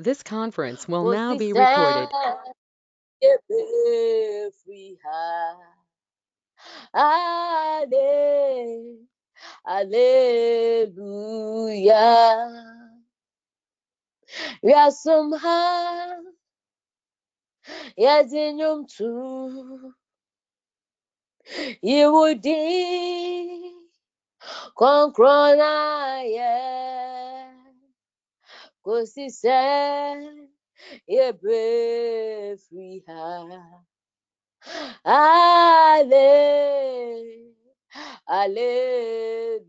This conference will now be recorded. Hallelujah. Yasumha Yazinyum tu Yewudi Konkrona ye Kosise Yebe free ha Ale Hallelujah.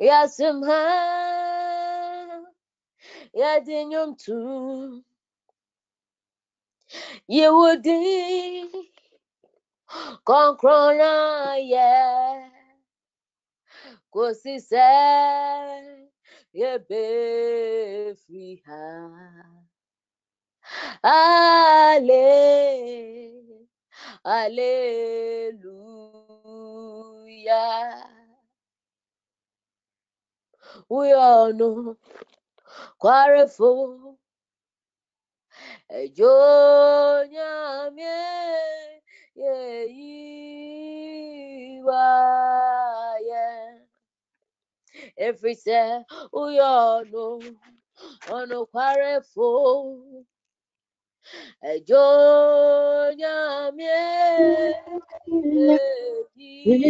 Yasimha Yadinyum tu Yewudi Konkrona ye Kosise Yebe free ha Ale Hallelujah. We all know Quareful. Ejo nyamye ye yiwa yeah. Every say we all know ono quareful. Ejo nyamye ye yiwa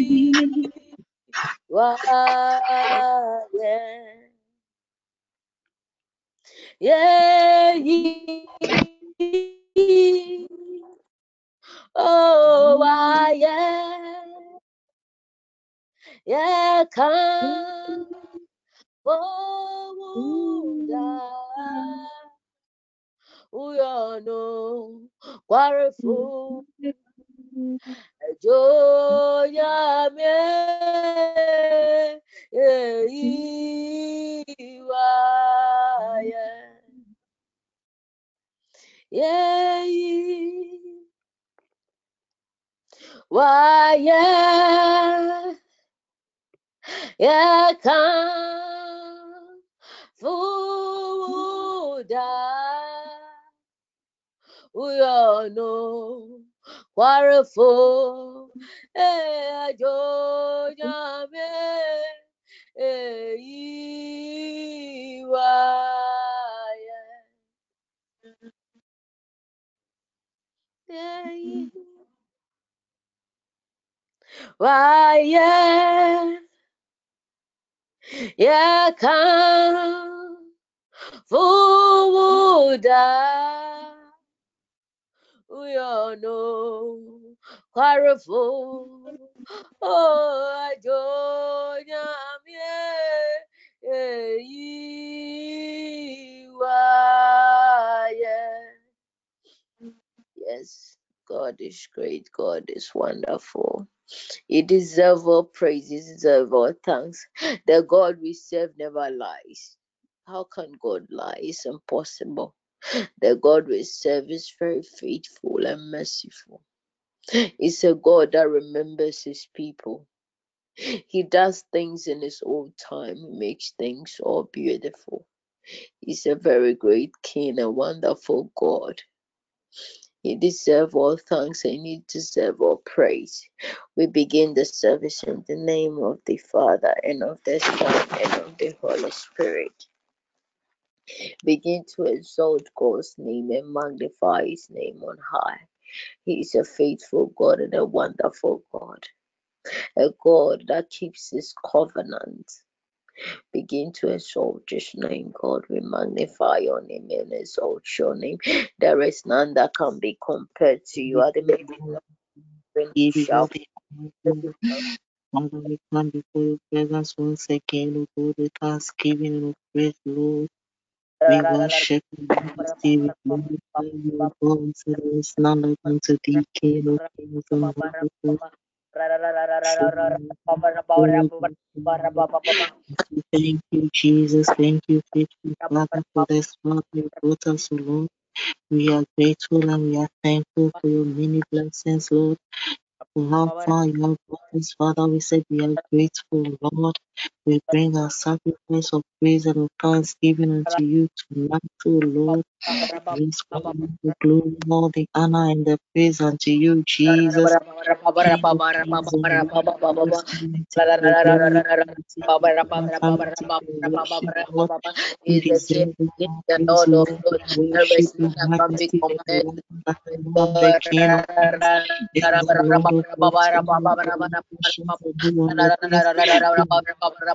Oh, yeah. Yeah, oh, I yeah, yeah, come forward. Uyono, quarrelful, joya me, yeah, yeah, why, yeah, forward, uyono, quarrelful, eh, joya me, eh, Why, yeah, know, Carrefour. Oh, I join yeah, yeah. Yes, God is great. God is wonderful. He deserves all praise. He deserves all thanks. The God we serve never lies. How can God lie? It's impossible. The God we serve is very faithful and merciful. It's a God that remembers his people. He does things in his own time. He makes things all beautiful. He's a very great king, a wonderful God. You deserve all thanks and you deserve all praise. We begin the service in the name of the Father and of the Son and of the Holy Spirit. Begin to exalt God's name and magnify his name on high. He is a faithful God and a wonderful God, a God that keeps his covenant begin to exalt his name, God. We magnify your name and exalt your name. There is none that can be compared to you. At the Father, we come before your presence once again, O God, with thanksgiving and praise, Lord. We worship you, majesty, we glorify you, O God. So there is none like unto thee, King of kings and Lord of lords. Thank you, Jesus. Thank you, faithful Father, for this work you brought us, Lord. We are grateful and we are thankful for your many blessings, Lord. For how far you have brought us, Father, we said we are grateful, Lord. We bring our sacrifice of praise and of thanksgiving unto you tonight, O Lord. All the glory, all the honor, and the praise unto you, Jesus.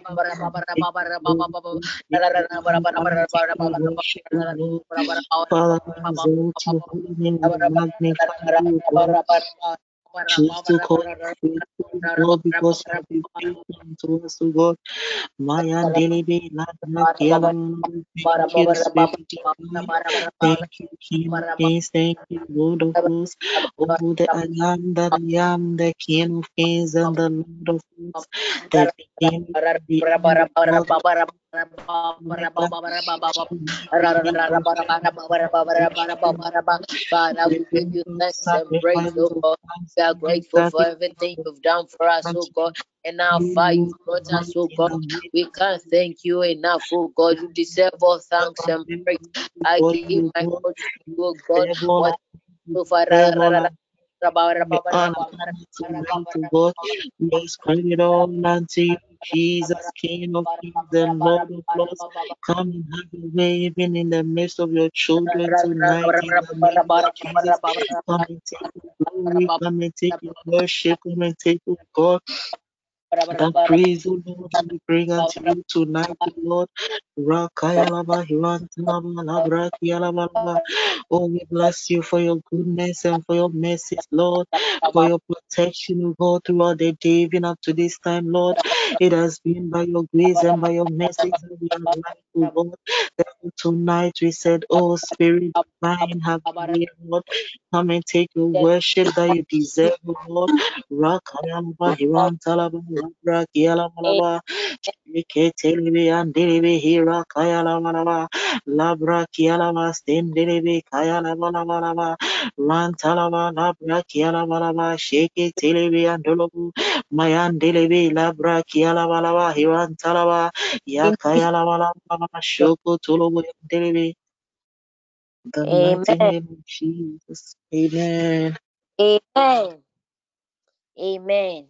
Father, I exalt your holy name, we magnify you, God. Choose to call God, because you have been faithful to us, O God. Mayan Delebe, Labra, Kiala, thank you, Spirit divine. Thank you, King of Kings. Thank you, Lord of Lords. Oh, the I am that I am, the King of Kings and the Lord of Lords, the the end, God. Omega. Father, we give you thanks and praise, oh God. We are grateful for everything you've done for us, oh God. And how far you've brought us, oh, oh God. We can't thank you enough, oh God. You deserve all thanks and praise. I give my God to you, oh God. What so far, the honor tonight to God. We it all unto you, Jesus, King of kings and Lord of lords. Come and have your way even in the midst of your children tonight in the name of Jesus. Come and take your glory, come and take your worship, come and take your God. The praise, O Lord, we bring unto you tonight, O Lord. Rakayalaba, Hirantalaba, Labrakiyalaba. Oh, we bless you for your goodness and for your mercies, Lord, for your protection, O God, throughout the day, even up to this time, Lord. It has been by your grace and by your mercy that we are alive, O God. Therefore, tonight we said, Oh, Spirit divine, have way, Lord. Come and take your worship that you deserve, O Lord. Manaba labra labra manaba sheke telebe andolobu mayandelebe labra kiala manaba hirantalaba yakayala manaba shoko tolobu andelebe the mighty Amen. name of Jesus amen Amen. Amen.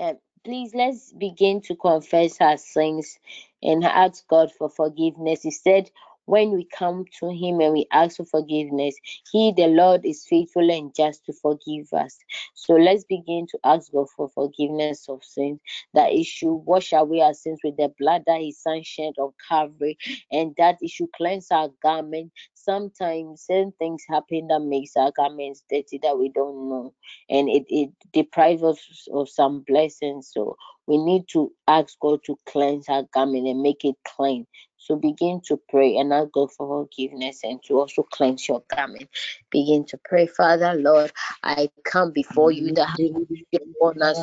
Uh, please let's begin to confess our sins and ask God for forgiveness. He said, when we come to Him and we ask for forgiveness, He, the Lord, is faithful and just to forgive us. So let's begin to ask God for forgiveness of sins, that He should wash away our sins with the blood that His Son shed on Calvary, and that He should cleanse our garment. Sometimes certain things happen that makes our garments dirty that we don't know and it, it deprives us of some blessings. So we need to ask God to cleanse our garment and make it clean. So begin to pray and ask God for forgiveness and to also cleanse your garment. Begin to pray, Father Lord. I come before you that you upon us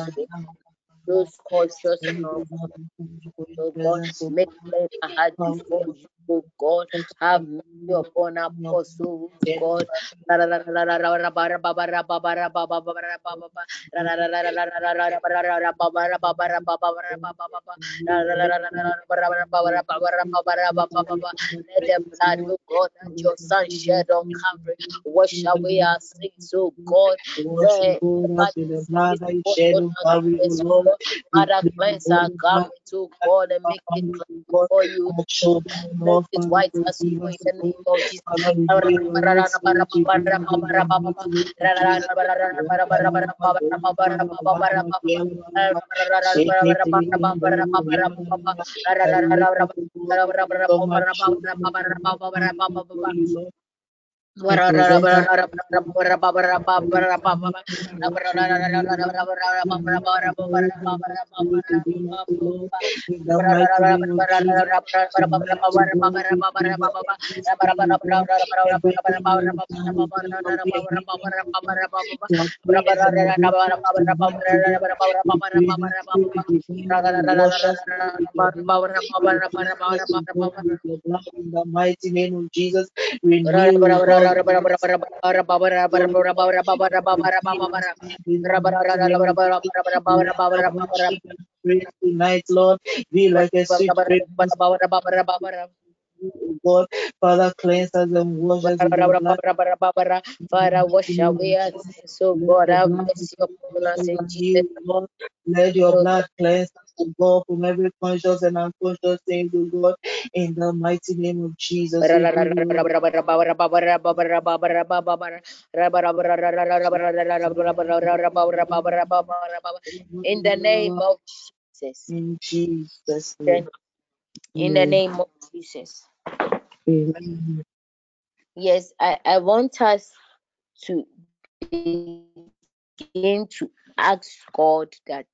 those oh God, make my heart before you, oh God. Have mercy upon souls, God. Let the blood, oh God, that your son shed on Calvary wash away our sins, oh God. Let over us with the blood that you shed on Calvary, O yes, Lord. God. We Father, plead cleanse the our blood garment, oh God, and make it clean before you. Our children, O Make Lord, it Father, white as of you in the name of Jesus. In the mighty name of Jesus, tonight to go to Jesus, every spirit of God, everything that is done, oh God, away, anything, oh God, your praise and obedience tonight to God. We tonight, Lord, be like a sweet God. Father, cleanse us and wash us your blood. Father, wash away us. So, God, have mercy upon us in Jesus. Let your blood cleanse us, O God, from every conscious and unconscious thing, O God, in the mighty name of Jesus. In the name of Jesus. In Jesus' name. In the name of Jesus. Amen. Yes, I, I want us to begin to ask God that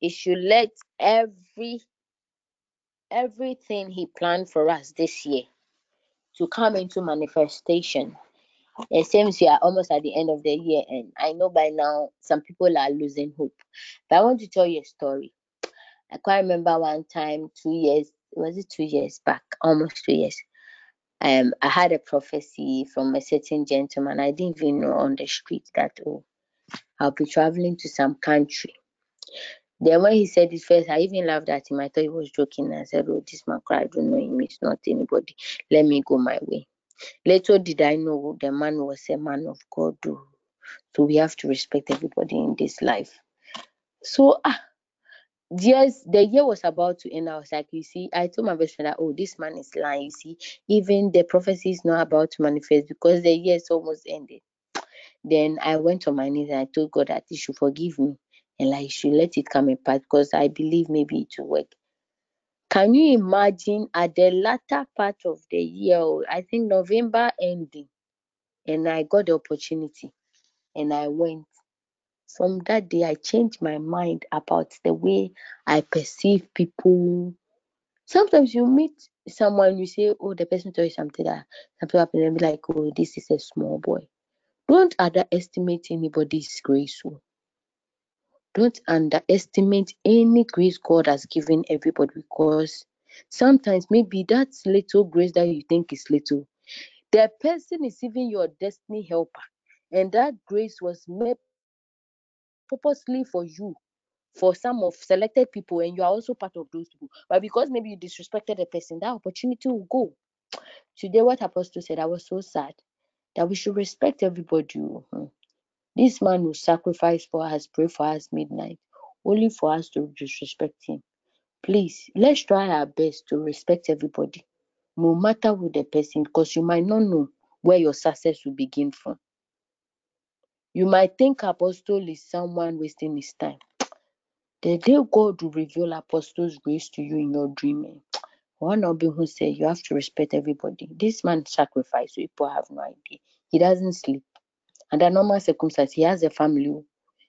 He should let every everything He planned for us this year to come into manifestation. It seems we are almost at the end of the year, and I know by now some people are losing hope. But I want to tell you a story. I can't remember one time, two years, was it two years back? Almost two years. Um, I had a prophecy from a certain gentleman. I didn't even know on the street that oh, I'll be traveling to some country. Then when he said it first, I even laughed at him. I thought he was joking. I said, "Oh, this man, I don't know him. It's not anybody. Let me go my way." Later did I know the man was a man of God. So we have to respect everybody in this life. So ah, yes, the year was about to end. I was like, you see, I told my best friend that, oh, this man is lying. You see, even the prophecy is not about to manifest because the year is almost ended. Then I went on my knees and I told God that He should forgive me and like should let it come apart because I believe maybe it will work. Can you imagine at the latter part of the year, oh, I think November ending, and I got the opportunity and I went from that day, I changed my mind about the way I perceive people. Sometimes you meet someone, you say, Oh, the person told you something that something happened, and be like, Oh, this is a small boy. Don't underestimate anybody's grace. Oh. Don't underestimate any grace God has given everybody because sometimes maybe that little grace that you think is little, the person is even your destiny helper, and that grace was made purposely for you for some of selected people and you are also part of those people. But because maybe you disrespected a person that opportunity will go. Today what apostle said i was so sad that we should respect everybody mm-hmm. this man will sacrifice for us pray for us midnight only for us to disrespect him. Please let's try our best to respect everybody no matter who the person because you might not know where your success will begin from you might think apostle is someone wasting his time the day God will reveal apostles' grace to you in your dreaming, one of who said you have to respect everybody. This man sacrificed, so people have no idea. He doesn't sleep. Under normal circumstances, he has a family.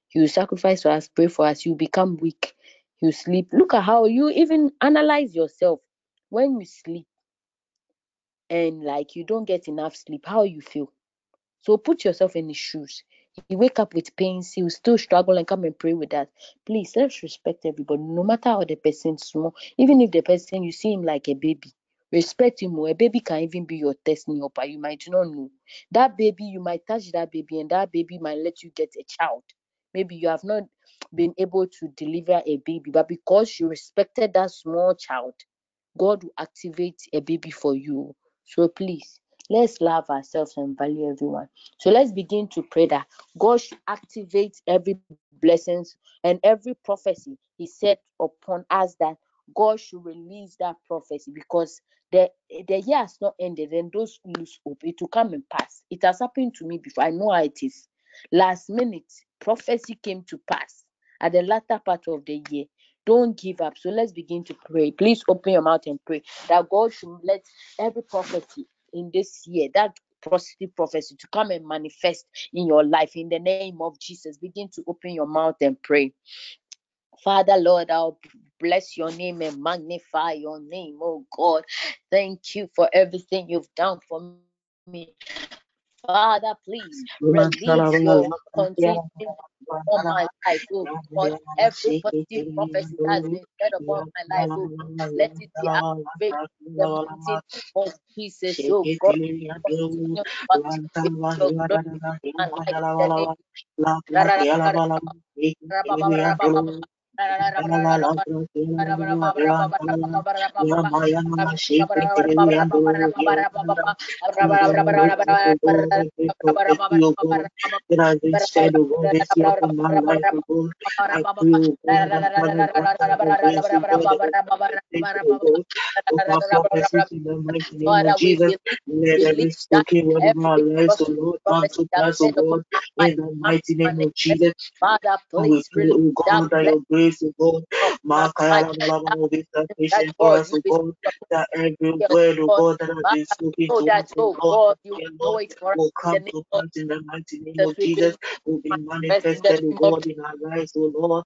He will sacrifice for us, pray for us. You become weak. You sleep. Look at how you even analyze yourself when you sleep and like you don't get enough sleep, how you feel. So put yourself in his shoes. You wake up with pains, will still struggle and come and pray with us. Please let's respect everybody, no matter how the person small, even if the person you see him like a baby. Respect him. Oh, a baby can even be your destiny helper. You might not know. That baby, you might touch that baby, and that baby might let you get a child. Maybe you have not been able to deliver a baby, but because you respected that small child, God will activate a baby for you. So please Let's love ourselves and value everyone. So let's begin to pray that God should activate every blessings and every prophecy He said upon us that God should release that prophecy because the the year has not ended and those lose hope. It will come and pass. It has happened to me before. I know how it is. Last minute prophecy came to pass at the latter part of the year. Don't give up. So let's begin to pray. Please open your mouth and pray that God should let every prophecy in this year, that positive prophecy to come and manifest in your life in the name of Jesus. Begin to open your mouth and pray. Father, Lord, I'll bless your name and magnify your name, oh God. Thank you for everything you've done for me. Father, please release your continuing on my life, oh God. Every positive prophecy that has been said upon my life, oh let it be activated in the mighty of Jesus, oh God. Continue every prophecy that said upon in the mighty name of Jesus. Father, please oh God, that will be sufficient for us, that every word, oh God, that has been to us, God, Lord, will come to pass in the mighty name of Jesus, will be manifested, God, in our lives, oh Lord.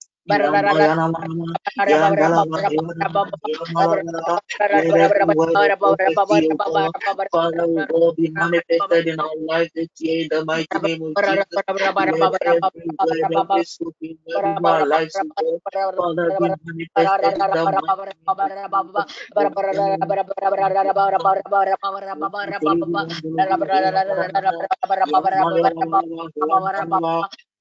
word of prophecy, O God, Father, will all be manifested in our life this year in the mighty name of Jesus. Let every word, every spoken word in our lives, Father, be manifested in the mighty name of Jesus.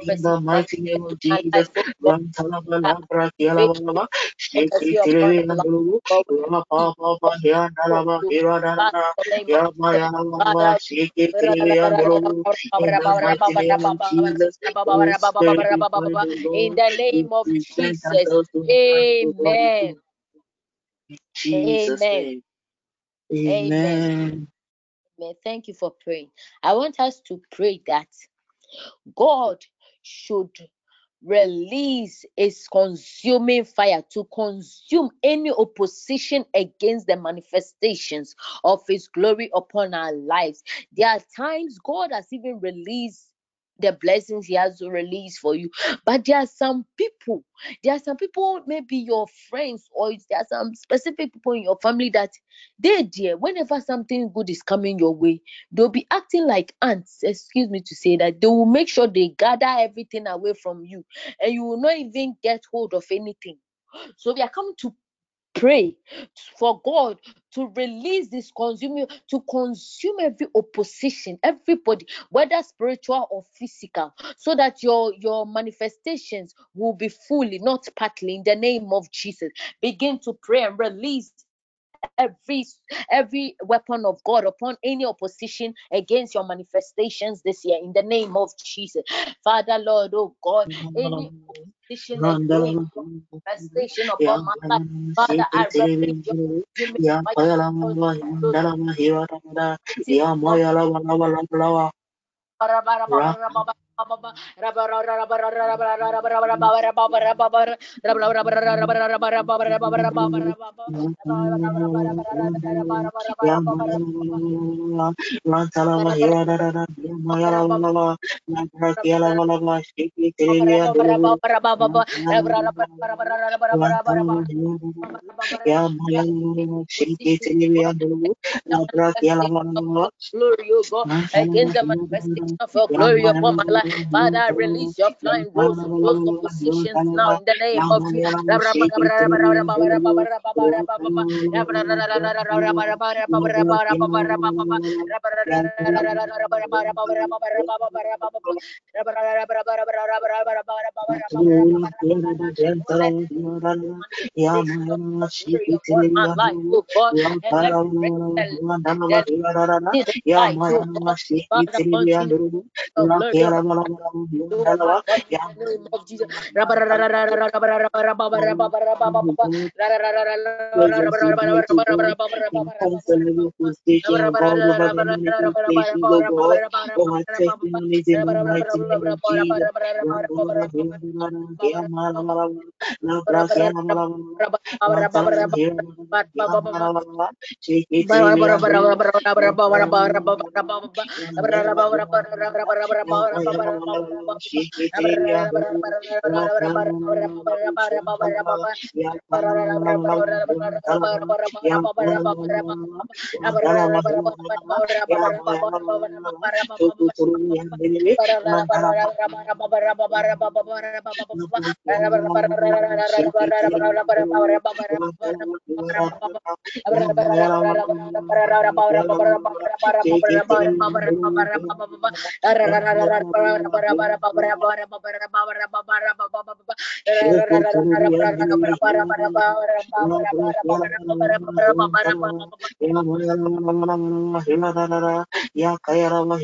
In the mighty name of Jesus, Ram Talabala, Brakialabala, Shiki Tiri and Lulu, Rapa Papa, Yandalaba, Hiradana, Yamayalaba, Shiki Tiri and Lulu, in the mighty name of Jesus, Holy Spirit, in the name of Jesus, Amen. Amen. Amen. Thank you for praying. I want us to pray that God should release its consuming fire to consume any opposition against the manifestations of his glory upon our lives. There are times God has even released the blessings he has released for you. But there are some people, there are some people, maybe your friends, or there are some specific people in your family that they dear, whenever something good is coming your way, they'll be acting like ants. Excuse me to say that they will make sure they gather everything away from you, and you will not even get hold of anything. So we are coming to pray for God to release this consuming to consume every opposition everybody whether spiritual or physical so that your your manifestations will be fully not partly in the name of Jesus. Begin to pray and release every every weapon of God upon any opposition against your manifestations this year in the name of Jesus. Father Lord, oh God, any opposition against manifestation upon my life. Father, I repeat your glory, oh God, against the manifestation of your glory upon my life. Father, release your flying rolls of those oppositions now in the name of Lord, my life, Rabba, Ya kaya ramah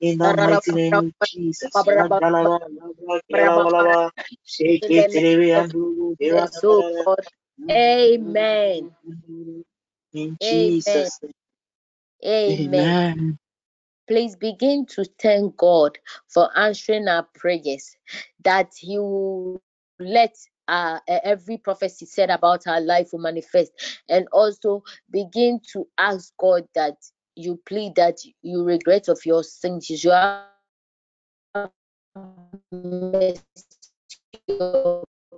in the mighty name of Jesus. Oh God. Amen. In Jesus' Amen. Amen. Please begin to thank God for answering our prayers, that He will let uh, every prophecy said about our life will manifest, and also begin to ask God that you plead that you regret of your sins. You have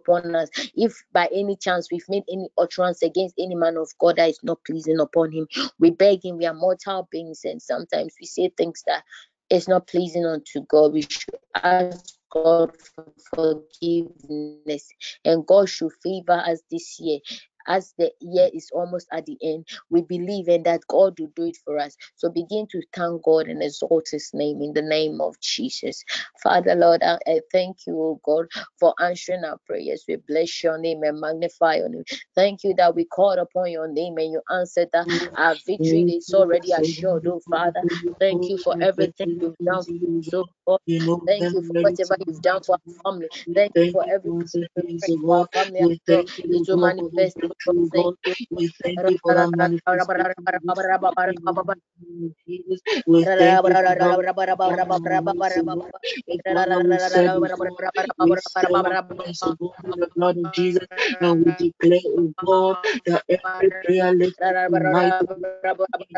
upon us. If by any chance we've made any utterance against any man of God that is not pleasing upon him, we beg him. We are mortal beings, and sometimes we say things that is not pleasing unto God. We should ask God for forgiveness, and God should favor us this year as the year is almost at the end, we believe in that God will do it for us. So begin to thank God and exalt His name in the name of Jesus. Father, Lord, I, I thank you, oh God, for answering our prayers. We bless your name and magnify your name. Thank you that we called upon your name and you answered that our victory is already assured, oh Father. Thank you for everything you've done for so God. Thank you for whatever you've done for our family. Thank you for everything for our family. It will manifest true God. We thank you for that manifestation. Jesus. We thank you for that. We celebrate the blood of Jesus and we declare, oh God, that every prayer lifted tonight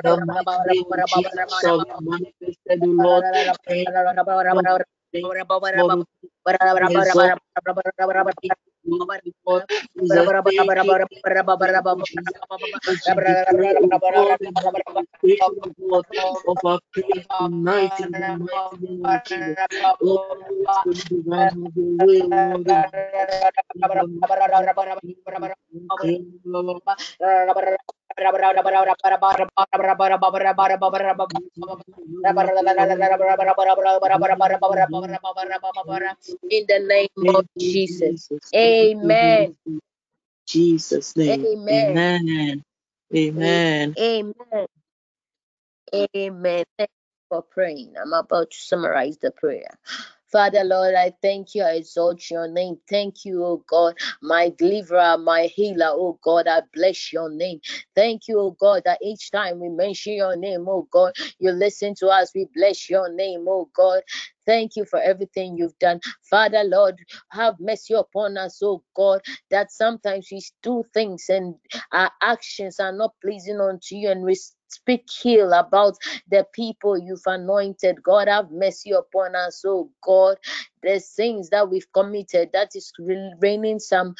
the mighty name of Jesus shall be manifested, oh Lord. Thank you, Lord. Lord, the of of our praise tonight in the mighty name of Jesus. Oh, Spirit divine, have your way, Lord. In the name of Jesus. Amen. Jesus' name. Amen. Amen. Amen. Amen. Amen. Thank you for praying. I'm about to summarize the prayer. Father, Lord, I thank you. I exalt your name. Thank you, oh God, my deliverer, my healer, oh God. I bless your name. Thank you, oh God, that each time we mention your name, oh God, you listen to us. We bless your name, oh God. Thank you for everything you've done. Father, Lord, have mercy upon us, oh God, that sometimes we do things and our actions are not pleasing unto you and we speak heal about the people you've anointed. God, have mercy upon us, oh God. The things that we've committed that is raining some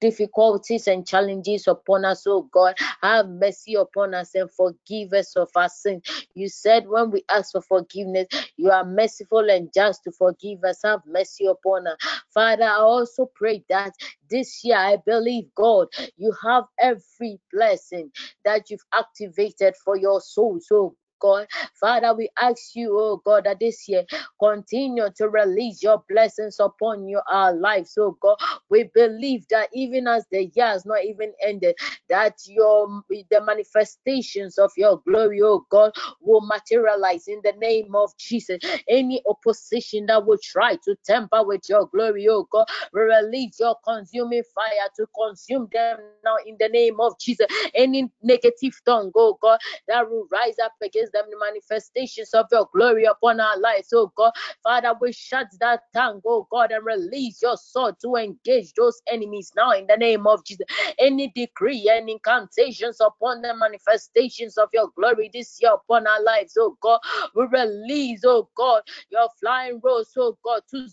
difficulties and challenges upon us, oh God. Have mercy upon us and forgive us of our sins. You said when we ask for forgiveness, you are merciful and just to forgive us. Have mercy upon us. Father, I also pray that this year I believe, God, you have every blessing that you've activated for your soul. So God. Father, we ask you, oh God, that this year continue to release your blessings upon your our lives, oh God. We believe that even as the year has not even ended, that your the manifestations of your glory, oh God, will materialize in the name of Jesus. Any opposition that will try to temper with your glory, oh God, we release your consuming fire to consume them now in the name of Jesus. Any negative tongue, oh God, that will rise up against them, the manifestations of your glory upon our lives, oh God. Father, we shut that tongue, oh God, and release your sword to engage those enemies now in the name of Jesus. Any decree and incantations upon the manifestations of your glory this year upon our lives, oh God. We release, oh God, your flying rolls, oh God, to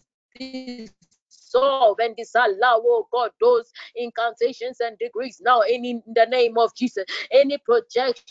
dissolve and disallow, oh God, those incantations and degrees now in, in the name of Jesus. Any projection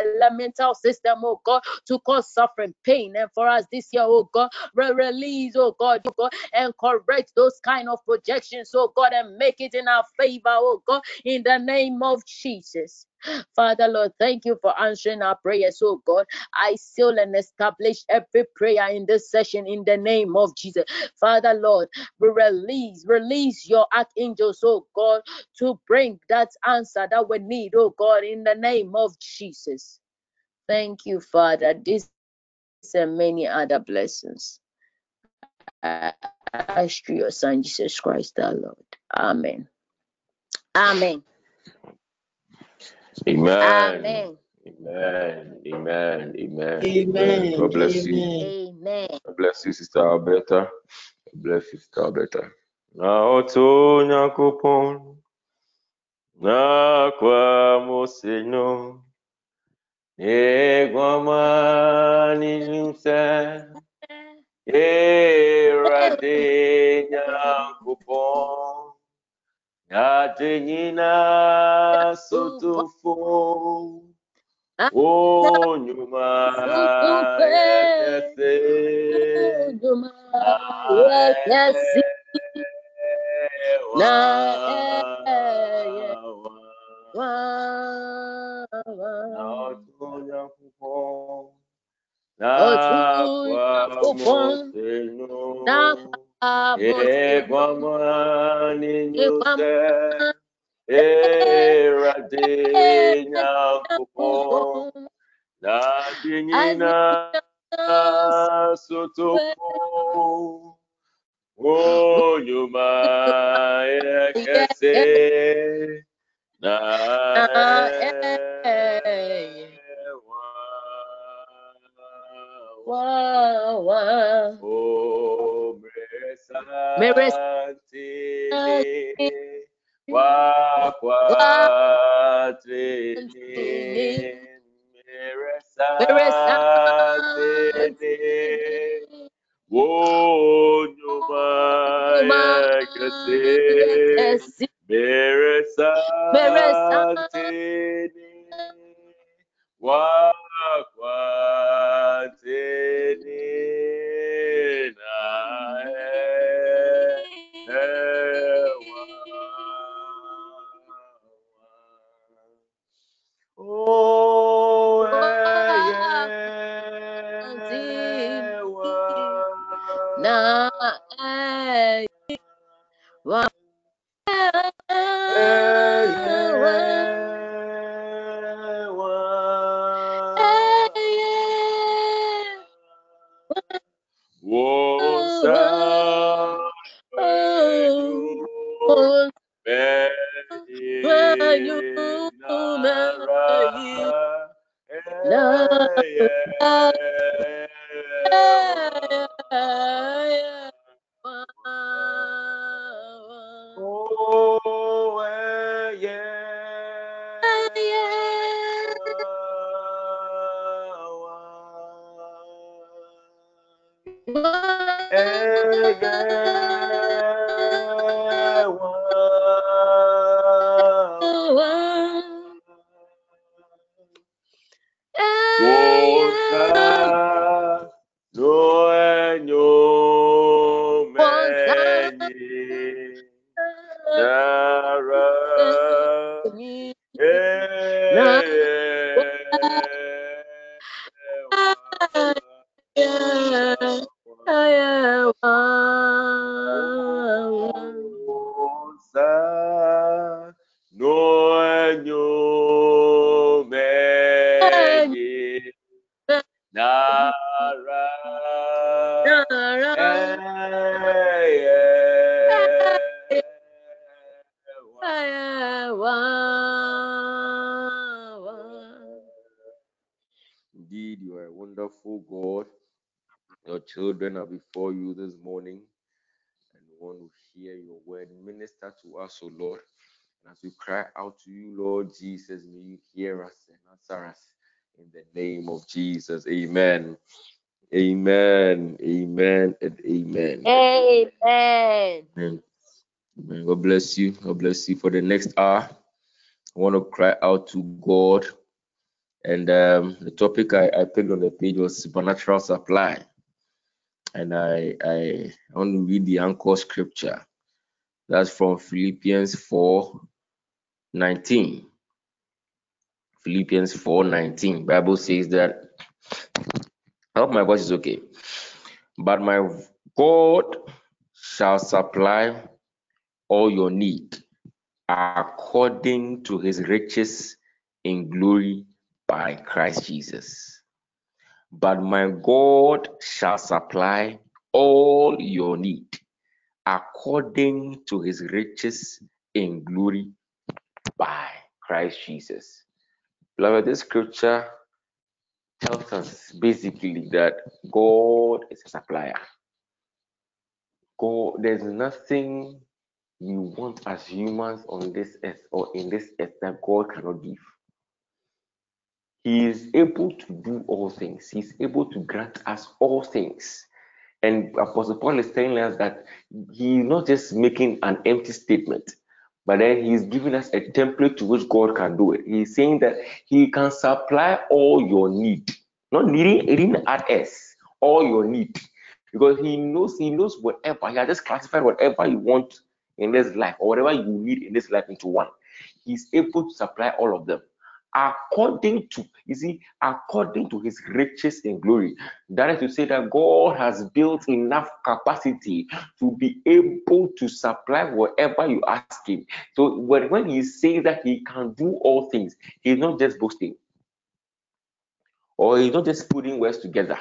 elemental system, oh God, to cause suffering, pain, and for us this year, oh God, re release, oh God, oh God, and correct those kind of projections, oh God, and make it in our favor, oh God, in the name of Jesus. Father, Lord, thank you for answering our prayers, oh God. I seal and establish every prayer in this session in the name of Jesus. Father, Lord, we release, release your archangels, oh God, to bring that answer that we need, oh God, in the name of Jesus. Thank you, Father. This and many other blessings. I ask you, your Son, Jesus Christ, our Lord. Amen. Amen. Amen. Amen. Amen. Amen. Amen. Amen. God bless you. Amen. God bless you, Sister Alberta. God bless you, Sister Alberta. Na oto nyakopon na kwa moseno egwama ninse erade nyakopon adịnyina sotofo onyuma ekese ekesi na eye wa na ọtụ onye akwụkwọ na akwa mose na akwụkwọ Egwamaninyuse eradenya kupo na dinyina sotopo onyuma ekese na Merestile wakwatrine Meresatine Wonyuma yekese Meresatine Wakwatrine to us, O Lord. And as we cry out to you, Lord Jesus, may you hear us and answer us in the name of Jesus. Amen. Amen. Amen and amen. Amen. Amen. Amen. God bless you. God bless you for the next hour. I want to cry out to God. And um, the topic I, I picked on the page was supernatural supply and I, I want to read the anchor scripture. That's from Philippians 4 19. Philippians 4 19. Bible says that I hope my voice is okay. But my God shall supply all your need according to his riches in glory by Christ Jesus. But my God shall supply all your need according to his riches in glory by Christ Jesus. Beloved, this scripture tells us basically that God is a supplier. God, there's nothing we want as humans on this earth or in this earth that God cannot give. He is able to do all things. He's able to grant us all things. And Apostle Paul is telling us that he's not just making an empty statement, but then he's giving us a template to which God can do it. He's saying that he can supply all your need, not needing, needing at us, all your need. Because he knows, he knows whatever, he has just classified whatever you want in this life or whatever you need in this life into one. He's able to supply all of them according to, you see, according to his riches in glory. That is to say that God has built enough capacity to be able to supply whatever you ask him. So when, when he says that he can do all things, he's not just boasting. Or he's not just putting words together.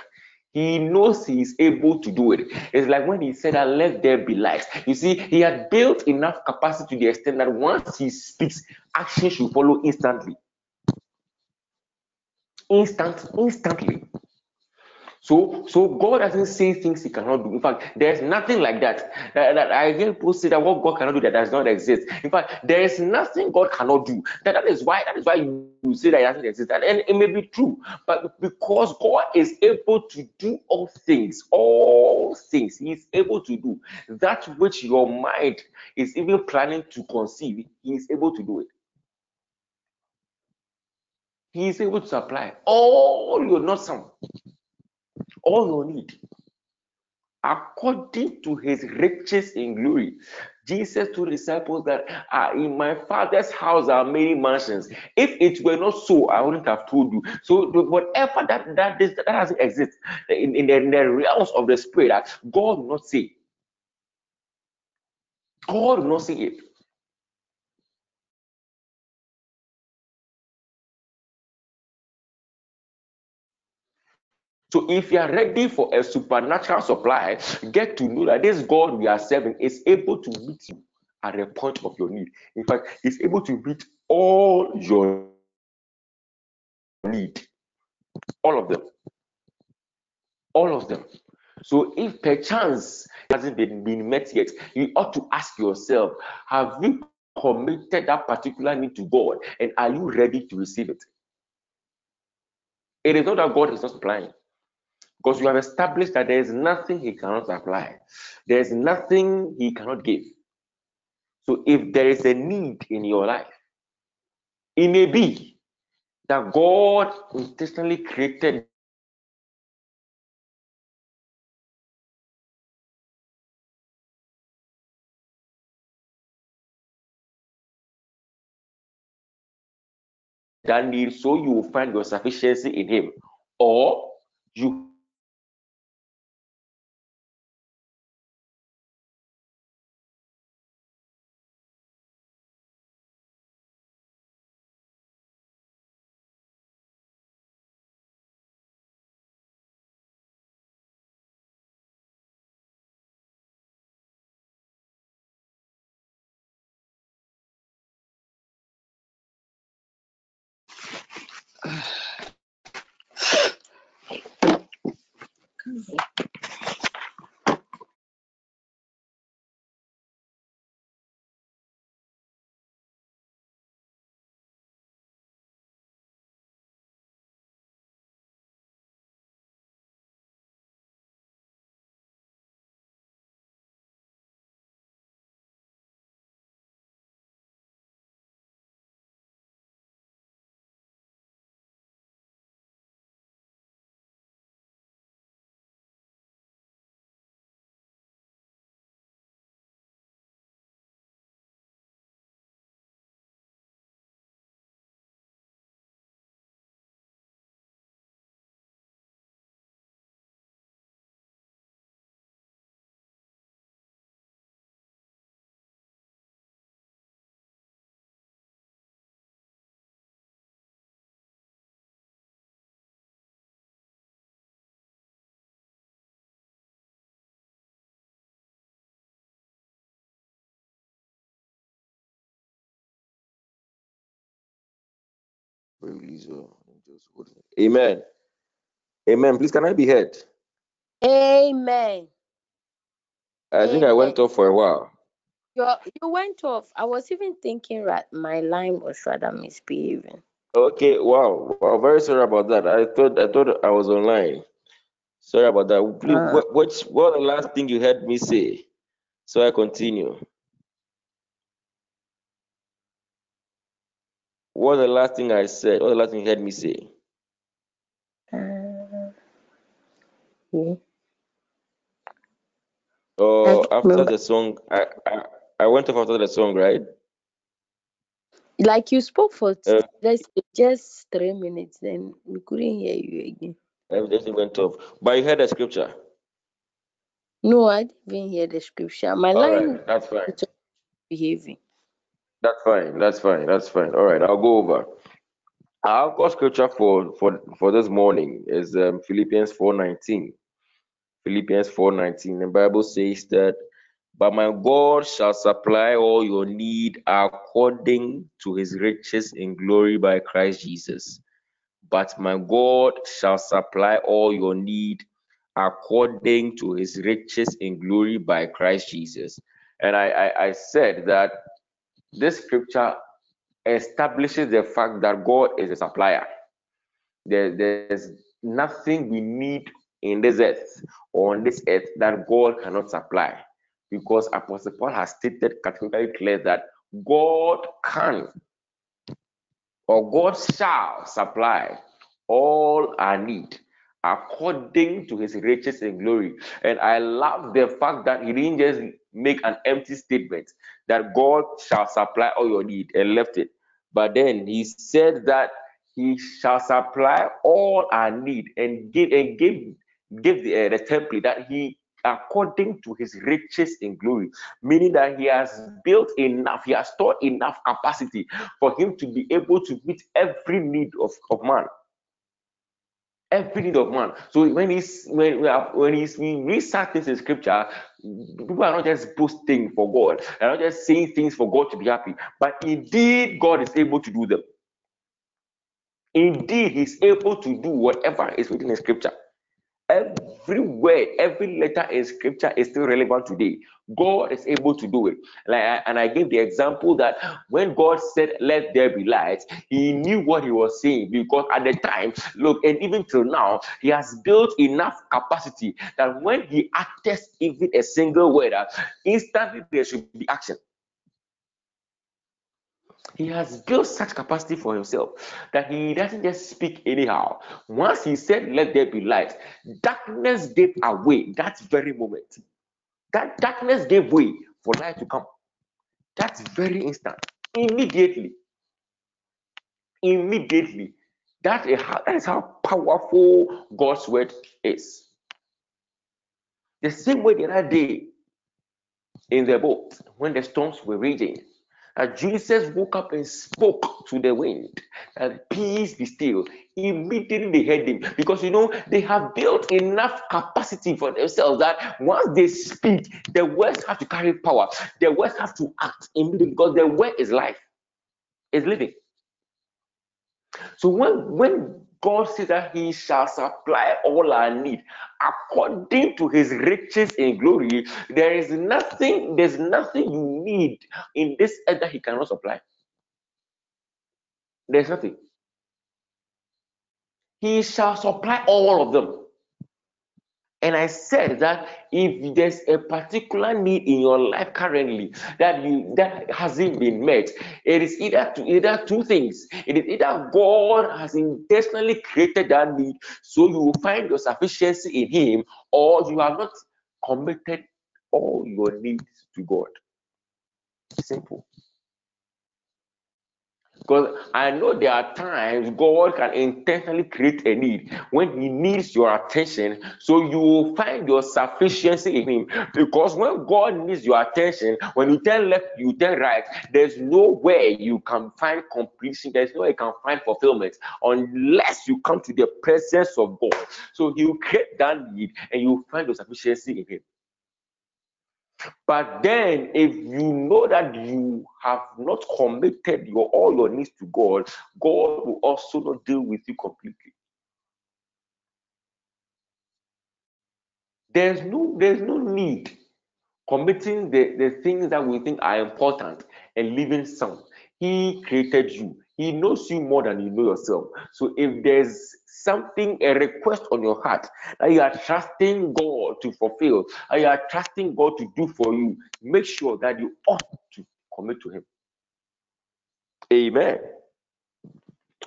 He knows he is able to do it. It's like when he said that let there be light. You see, he had built enough capacity to the extent that once he speaks, action should follow instantly instant, instantly. So, so God doesn't say things He cannot do. In fact, there's nothing like that. That, that I hear people say that what God cannot do that does not exist. In fact, there is nothing God cannot do. That, that is why that is why you say that it doesn't exist. And, and it may be true, but because God is able to do all things, all things, He is able to do that which your mind is even planning to conceive. He is able to do it. He is able to supply all your not some, all your need, according to his riches in glory. Jesus told disciples that uh, in my father's house are many mansions. If it were not so, I wouldn't have told you. So whatever that that is, that doesn't exist in, in, the, in the realms of the spirit, that God will not say. God will not say it. So if you are ready for a supernatural supply, get to know that this God we are serving is able to meet you at the point of your need. In fact, he's able to meet all your need. All of them. All of them. So if perchance hasn't been, been met yet, you ought to ask yourself, have you committed that particular need to God and are you ready to receive it? It is not that God is not supplying. Because you have established that there is nothing he cannot supply. There is nothing he cannot give. So if there is a need in your life, it may be that God intentionally created that need so you will find your sufficiency in him or you Amen. Amen. Please, can I be heard? Amen. I think I went off for a while. You you went off. I was even thinking that my line was rather misbehaving. Okay. Wow. Wow. Very sorry about that. I thought I thought I was online. Sorry about that. Please, uh, what, what's what the last thing you heard me say? So I continue. What the last thing I said? What the last thing you heard me say? Uh, yeah. Oh, after remember. the song, I, I I went off after the song, right? Like you spoke for uh, just three minutes, then we couldn't hear you again. Everything went off, but you heard the scripture. No, I didn't hear the scripture. My All line right, that's fine. Behaving. That's fine. That's fine. That's fine. All right, I'll go over. Our got scripture for for for this morning is um, Philippians four nineteen. Philippians 4:19. The Bible says that, but my God shall supply all your need according to his riches in glory by Christ Jesus. But my God shall supply all your need according to his riches in glory by Christ Jesus. And I, I, I said that this scripture establishes the fact that God is a supplier. There, there's nothing we need in this earth or on this earth that God cannot supply. Because Apostle Paul has stated categorically clear that God can or God shall supply all our need according to his riches and glory. And I love the fact that he didn't just make an empty statement that God shall supply all your need and left it. But then he said that he shall supply all our need and give and give give the, uh, the template that he according to his riches in glory, meaning that he has built enough, he has stored enough capacity for him to be able to meet every need of, of man. Every need of man. So when he's when we are when he's we read things in scripture, people are not just boasting for God, they're not just saying things for God to be happy, but indeed God is able to do them. Indeed, He's able to do whatever is written in scripture. Every word, every letter in scripture is still relevant today. God is able to do it. Like, and I gave the example that when God said, Let there be light, he knew what he was saying because at the time, look, and even till now, he has built enough capacity that when he utters even a single word, uh, instantly there should be action. He has built such capacity for himself that he doesn't just speak anyhow. Once he said, Let there be light, darkness gave away that very moment. That darkness gave way for light to come. That's very instant. Immediately. Immediately. That is how, that is how powerful God's word is. The same way the other day in the boat when the storms were raging Jesus woke up and spoke to the wind that peace be still. Immediately they heard him because you know they have built enough capacity for themselves that once they speak, the words have to carry power. The words have to act immediately because the word is life, is living. So when when God says that He shall supply all our need according to His riches in glory. There is nothing, there's nothing you need in this earth that He cannot supply. There's nothing. He shall supply all of them. And I said that if there's a particular need in your life currently that you that hasn't been met, it is either either two things. It is either God has intentionally created that need, so you will find your sufficiency in Him, or you have not committed all your needs to God. Simple. Because I know there are times God can intentionally create a need when He needs your attention, so you will find your sufficiency in Him. Because when God needs your attention, when you turn left, you turn right, there's no way you can find completion, there's no way you can find fulfillment unless you come to the presence of God. So He will create that need and you find your sufficiency in Him. But then, if you know that you have not committed your all your needs to God, God will also not deal with you completely. There's no there's no need committing the, the things that we think are important and leaving some. He created you. He knows you more than you know yourself. So if there's something, a request on your heart that you are trusting God to fulfill, that you are trusting God to do for you, make sure that you ought to commit to Him. Amen.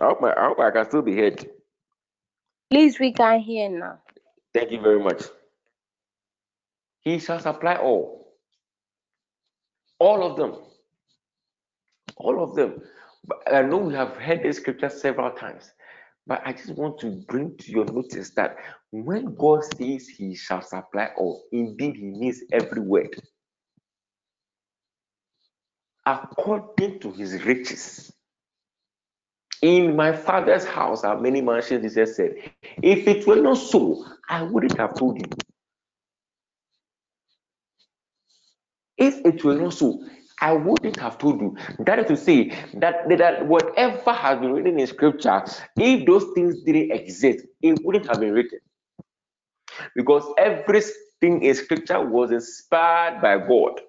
I hope, I, I hope I can still be heard. Please, we can hear now. Thank you very much. He shall supply all. All of them. All of them. But I know we have heard this scripture several times. But I just want to bring to your notice that when God says He shall supply all, indeed He means every word. According to His riches. In my father's house are many mansions, he said. If it were not so, I wouldn't have told you. If it were not so, I wouldn't have told you. That is to say that, that whatever has been written in scripture, if those things didn't exist, it wouldn't have been written. Because everything in scripture was inspired by God.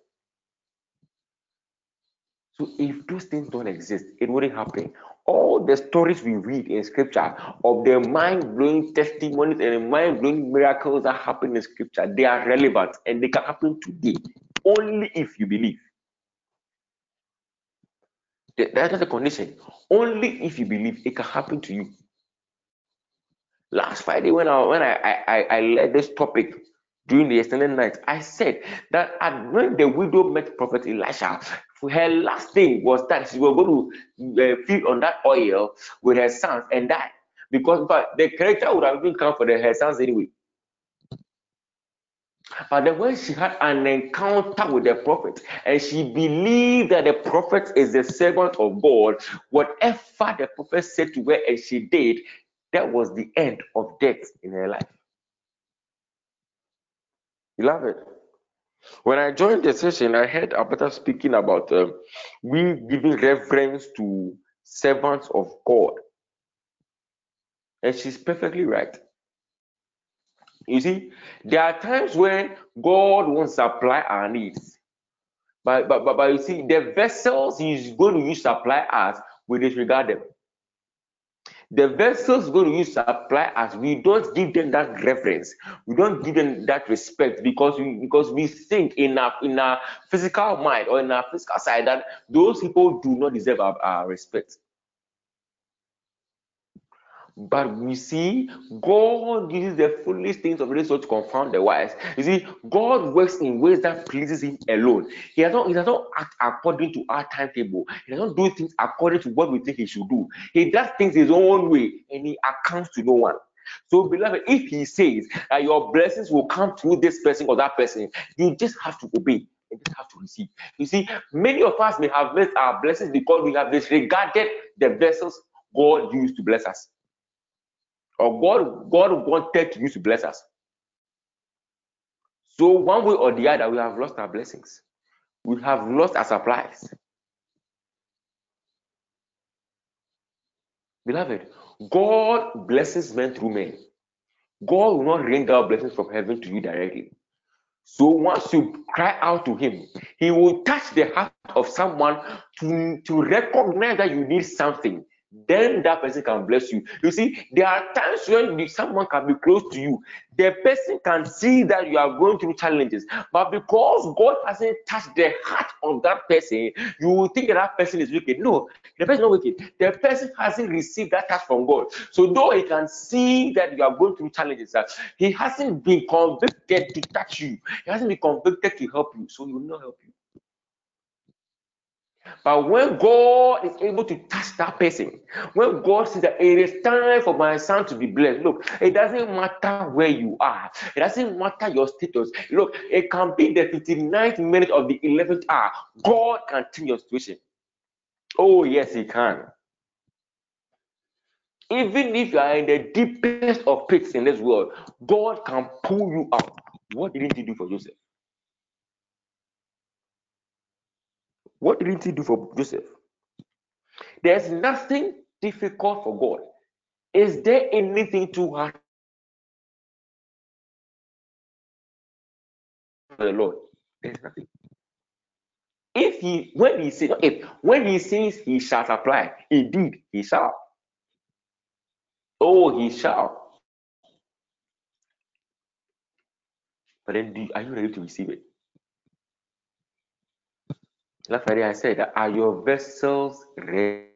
So if those things don't exist, it wouldn't happen. All the stories we read in scripture of the mind-blowing testimonies and the mind-blowing miracles that happen in scripture, they are relevant and they can happen today only if you believe. That is the condition. Only if you believe it can happen to you. Last Friday, when I when I I, I led this topic during the extended night, I said that at when the widow met Prophet Elisha, her last thing was that she was going to uh, feed on that oil with her sons and die. Because but the character would have been come for the, her sons anyway. But then when she had an encounter with the prophet and she believed that the prophet is the servant of God, whatever the prophet said to her and she did, that was the end of death in her life. Beloved, when I joined the session, I heard Abata speaking about um, we giving reference to servants of God. And she's perfectly right. You see, there are times when God wants to supply our needs. But, but, but, but you see, the vessels He's going to use supply us, we disregard them. The vessels going to use supply us, we don't give them that reference. We don't give them that respect because we because we think in our in our physical mind or in our physical side that those people do not deserve our, our respect. But we see God uses the foolish things of this world to confound the wise. You see, God works in ways that pleases Him alone. He does not, he does not act according to our timetable. He does not do things according to what we think He should do. He does things His own way, and He accounts to no one. So, beloved, if He says that your blessings will come through this person or that person, you just have to obey. and just have to receive. You see, many of us may have missed our blessings because we have disregarded the vessels God used to bless us or God, God wanted use to bless us. So one way or the other, we have lost our blessings. We have lost our supplies. Beloved, God blesses men through men. God will not rain down blessings from heaven to you directly. So once you cry out to Him, He will touch the heart of someone to, to recognize that you need something then that person can bless you. You see, there are times when someone can be close to you. The person can see that you are going through challenges, but because God hasn't touched the heart of that person, you will think that, that person is wicked. No, the person is not wicked. The person hasn't received that touch from God. So though he can see that you are going through challenges, uh, he hasn't been convicted to touch you. He hasn't been convicted to help you, so he will not help you. But when God is able to touch that person, when God says that it is time for my son to be blessed, look, it doesn't matter where you are, it doesn't matter your status. Look, it can be the 59th minute of the 11th hour. God can change your situation. Oh, yes, He can. Even if you are in the deepest of pits in this world, God can pull you out. What didn't He do for Joseph? What didn't He do for Joseph? There's nothing difficult for God. Is there anything too hard for the Lord? There's nothing. If he when he says if when he says he shall supply, indeed he shall. Oh, he shall. But then do, are you ready to receive it? Friday I said, Are your vessels ready?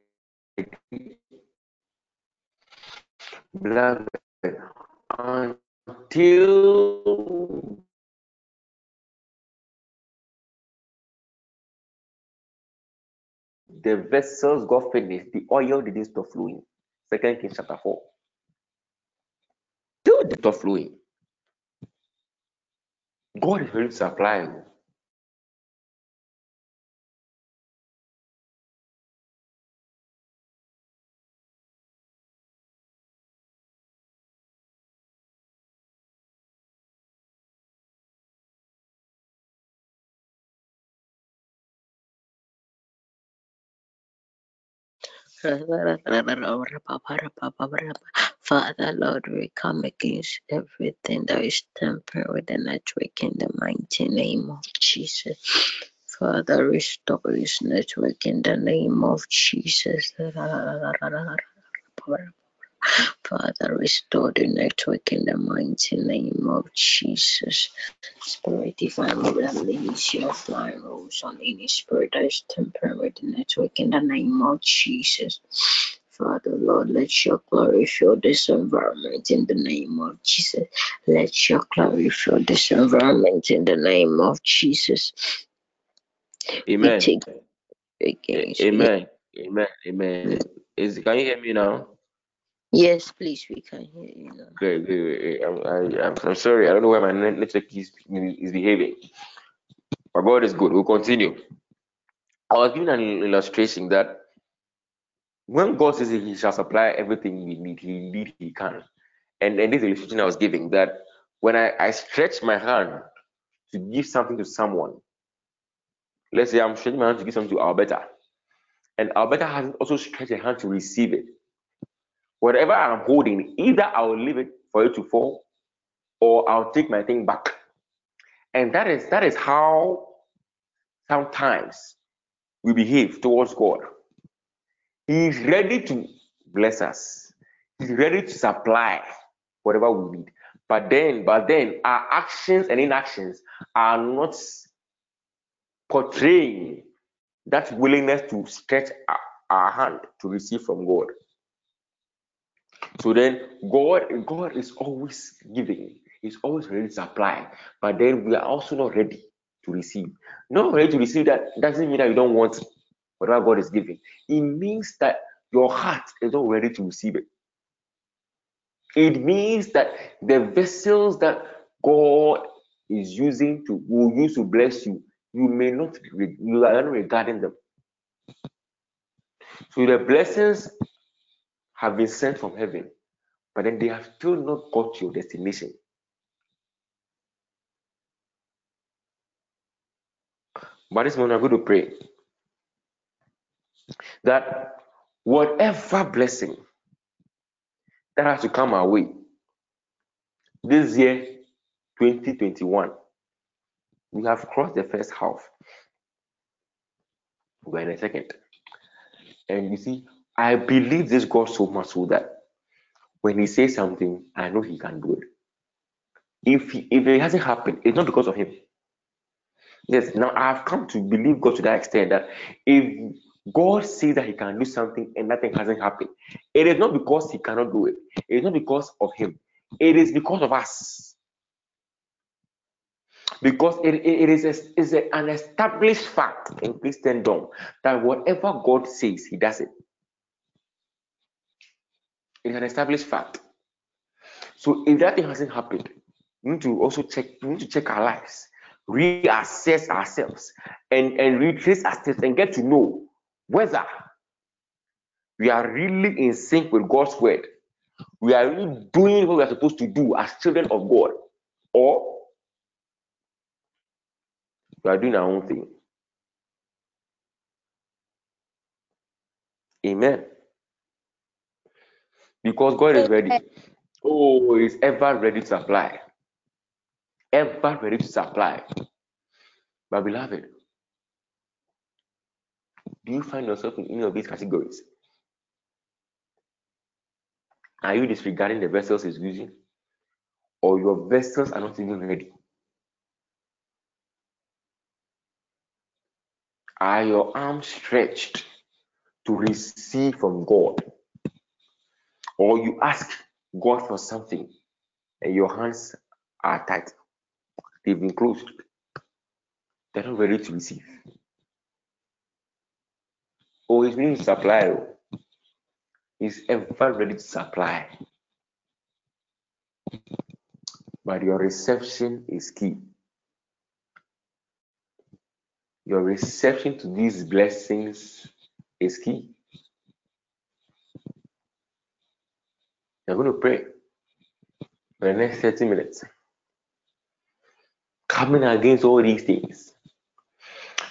Beloved, until the vessels got finished, the oil didn't stop flowing. Second Kings chapter 4. Till the stop flowing. God is ready to supply Father Lord, we come against everything that is tempered with the network in the mighty name of Jesus. Father, restore this network in the name of Jesus. Father, restore the network in the mighty name of Jesus. Spirit of divine, release your flying rolls on any spirit that is tempered with the network in the name of Jesus. Father, Lord, let your glory fill this environment in the name of Jesus. Let your glory fill this environment in the name of Jesus. Amen. Amen. Amen. Amen. Is can you hear me now? Yes, please, we can hear you. Great, great, great. I'm, I, I'm, I'm sorry. I don't know why my network is, is behaving. But God is good. We'll continue. I was giving an illustration that when God says He shall supply everything we need, He indeed He can. And and this illustration I was giving that when I, I stretch my hand to give something to someone, let's say I'm stretching my hand to give something to Alberta, and Alberta hasn't also stretched a hand to receive it. Whatever I'm holding, either I'll leave it for it to fall, or I'll take my thing back. And that is that is how sometimes we behave towards God. He is ready to bless us. He's ready to supply whatever we need. But then, but then our actions and inactions are not portraying that willingness to stretch our, our hand to receive from God. So then God, God is always giving, He's always ready to supply, but then we are also not ready to receive. Not ready to receive that doesn't mean that you don't want whatever God is giving. It means that your heart is not ready to receive it. It means that the vessels that God is using to will use to bless you, you may not you are not regarding them. So the blessings have been sent from heaven, but then they have still not got your destination. But this morning I'm going to pray that whatever blessing that has to come our way this year 2021 we have crossed the first half we're in the second and you see i believe this god so much so that when he says something i know he can do it if he, if it hasn't happened it's not because of him yes now i've come to believe god to that extent that if God says that He can do something and nothing hasn't happened. It is not because He cannot do it, it is not because of Him, it is because of us. Because it, it is a, is an established fact in Christendom that whatever God says, He does it. It's an established fact. So if that thing hasn't happened, we need to also check. We need to check our lives, reassess ourselves, and and retrace our steps and get to know whether we are really in sync with God's word, we are really doing what we are supposed to do as children of God, or we are doing our own thing. Amen. Because God is ready. Oh, is ever ready to supply. Ever ready to supply. But beloved, do you find yourself in any of these categories? Are you disregarding the vessels he's using? Or your vessels are not even ready? Are your arms stretched to receive from God? Or you ask God for something and your hands are tight, they've been closed, they're not ready to receive. Oh, willing to supply. Oh. He's ever ready to supply. But your reception is key. Your reception to these blessings is key. You're going to pray for the next 30 minutes. Coming against all these things.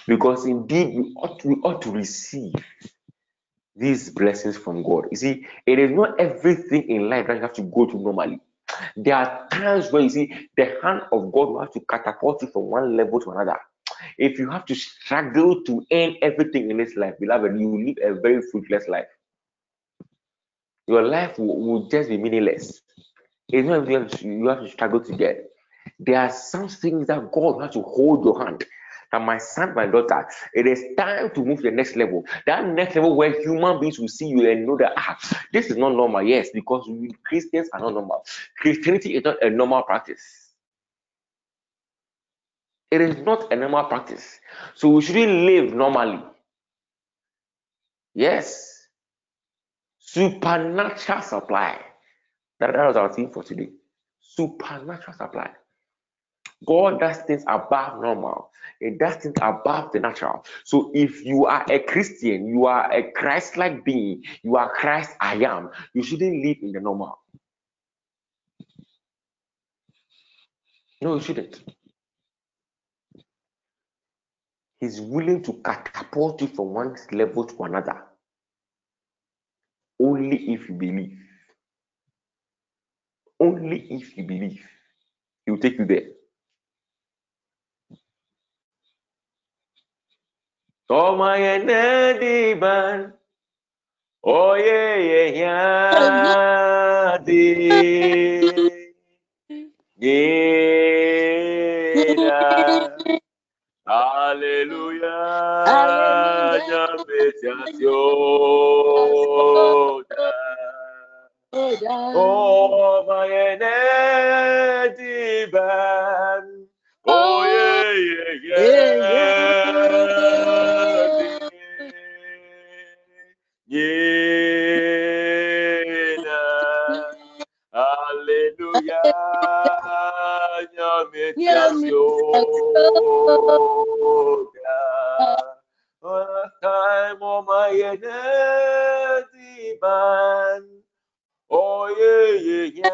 Because indeed, we ought, we ought to receive these blessings from God. You see, it is not everything in life that you have to go to normally. There are times where you see the hand of God will have to catapult you from one level to another. If you have to struggle to earn everything in this life, beloved, you live a very fruitless life. Your life will, will just be meaningless. It's not everything you have to struggle to get. There are some things that God has to hold your hand and my son, my daughter, it is time to move to the next level. That next level where human beings will see you and know that ah, this is not normal. Yes, because we Christians are not normal. Christianity is not a normal practice. It is not a normal practice. So we shouldn't live normally. Yes. Supernatural supply. That, that was our theme for today. Supernatural supply. God does things above normal. It does things above the natural. So if you are a Christian, you are a Christ-like being, you are Christ I am, you shouldn't live in the normal. No, you shouldn't. He's willing to catapult you from one level to another. Only if you believe. Only if you believe. He will take you there. Toma yenediban. Oye ye Yeah. Oh, my diban. Oh, yeah, yeah, yeah. Yeah. Aleluya. Time on my energy ban. Oh yeah, yeah, yeah.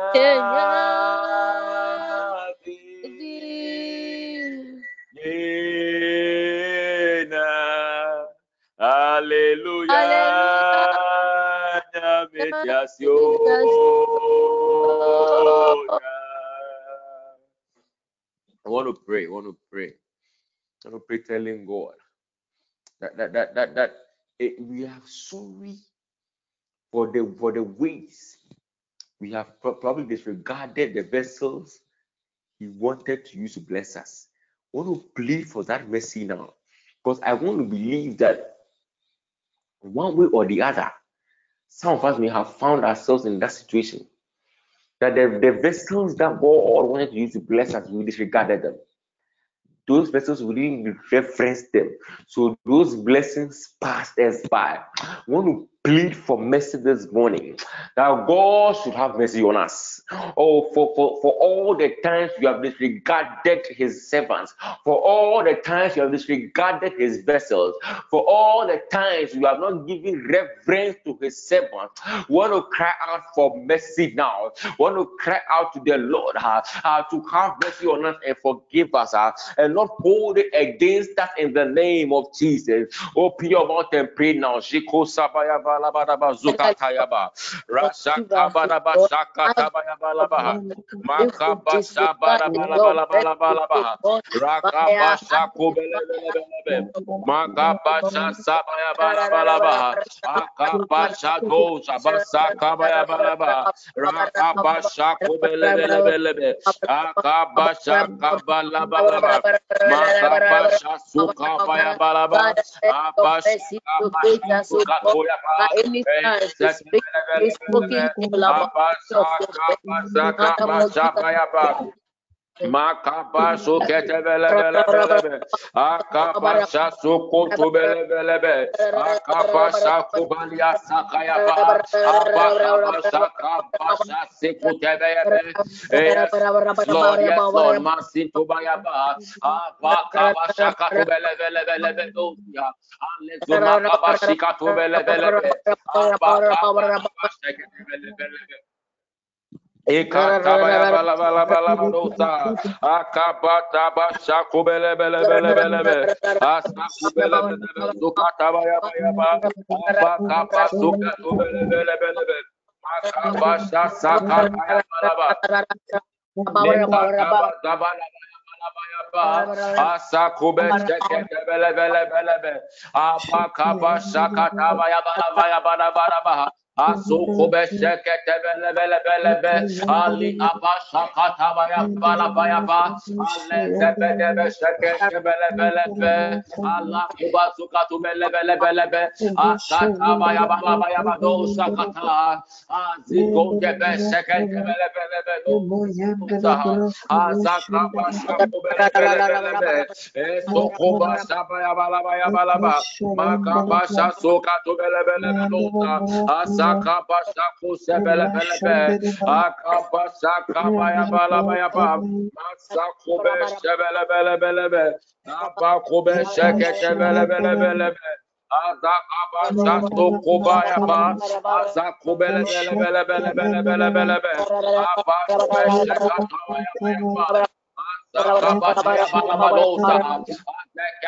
Yeah. Hallelujah. Hallelujah. I want to pray. I want to pray. I want to pray, telling God that that that that that it, we are sorry for the for the ways we have probably disregarded the vessels He wanted to use to bless us. I want to plead for that mercy now, because I want to believe that one way or the other, some of us may have found ourselves in that situation that the, the vessels that God wanted to use to bless us, we disregarded them. Those vessels, we didn't reference them. So those blessings passed us by. We want to plead for mercy this morning that God should have mercy on us. Oh, for, for, for all the times you have disregarded his servants, for all the times you have disregarded his vessels, for all the times you have not given reverence to his servants, want to cry out for mercy now. Want to cry out to the Lord uh, uh, to have mercy on us and forgive us uh, and not hold it against us in the name of Jesus. Open your mouth and pray now. Abasha kabasha any time to speak, we spoken to Lama. Makaba so kete bele bele be. Akaba sa so koto bele bele be. Akaba sa kubalia sakaya ba. Akaba sa kaba sa se kote bele be. Yes, Lord, yes, Lord. Masinto baya ba. Akaba sa kato bele bele bele be. Dosia. Alezo makaba shikato bele bele be. Akaba sa kete bele bele be. Ekatabaya bala bala bala badosa. Akabata basha kubele bele bele bele bele. Asa kubele bele bele. Sukatabaya baya ba. Apakaba suka kubele bele bele bele. Akabasha sakataya bala ba. Lekataba zabala Asa kube sheke bele bele bele bele. Apakaba sakataba ya bala baya bala bala bala. Asuko akabasa kusebele bele be akabasa kabaya bala baya ba masakube sebele bele bele be abakube sekete bele bele bele be Aza abasa kubaya ba aza kubele bele bele bele bele bele bele be abakube sekata baya ba aza kabaya bala bala Thank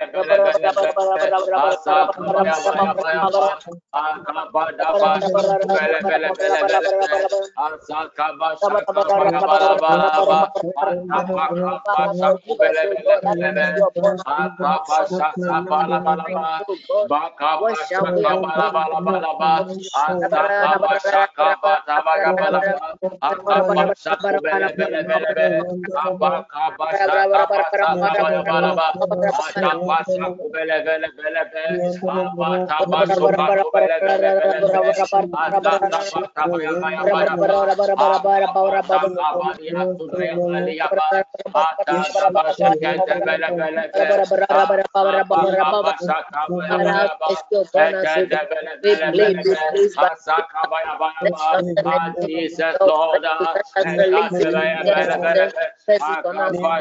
Baba Jesus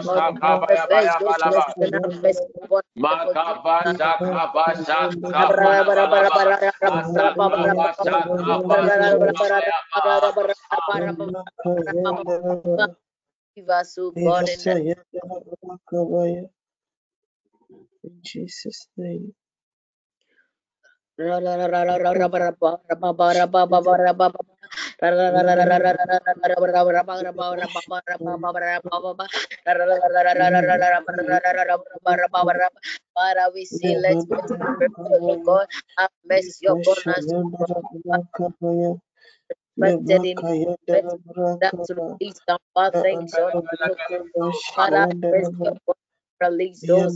Lord, bless us on our Give in Jesus' name. Father, we see, let's God, have mercy upon us vested in that release and Father, thank you. Father, bless your release those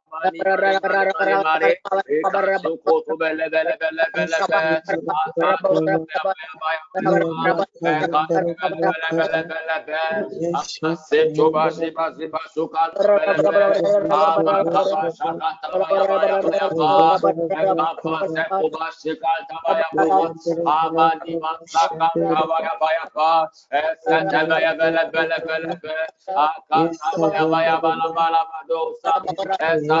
Esa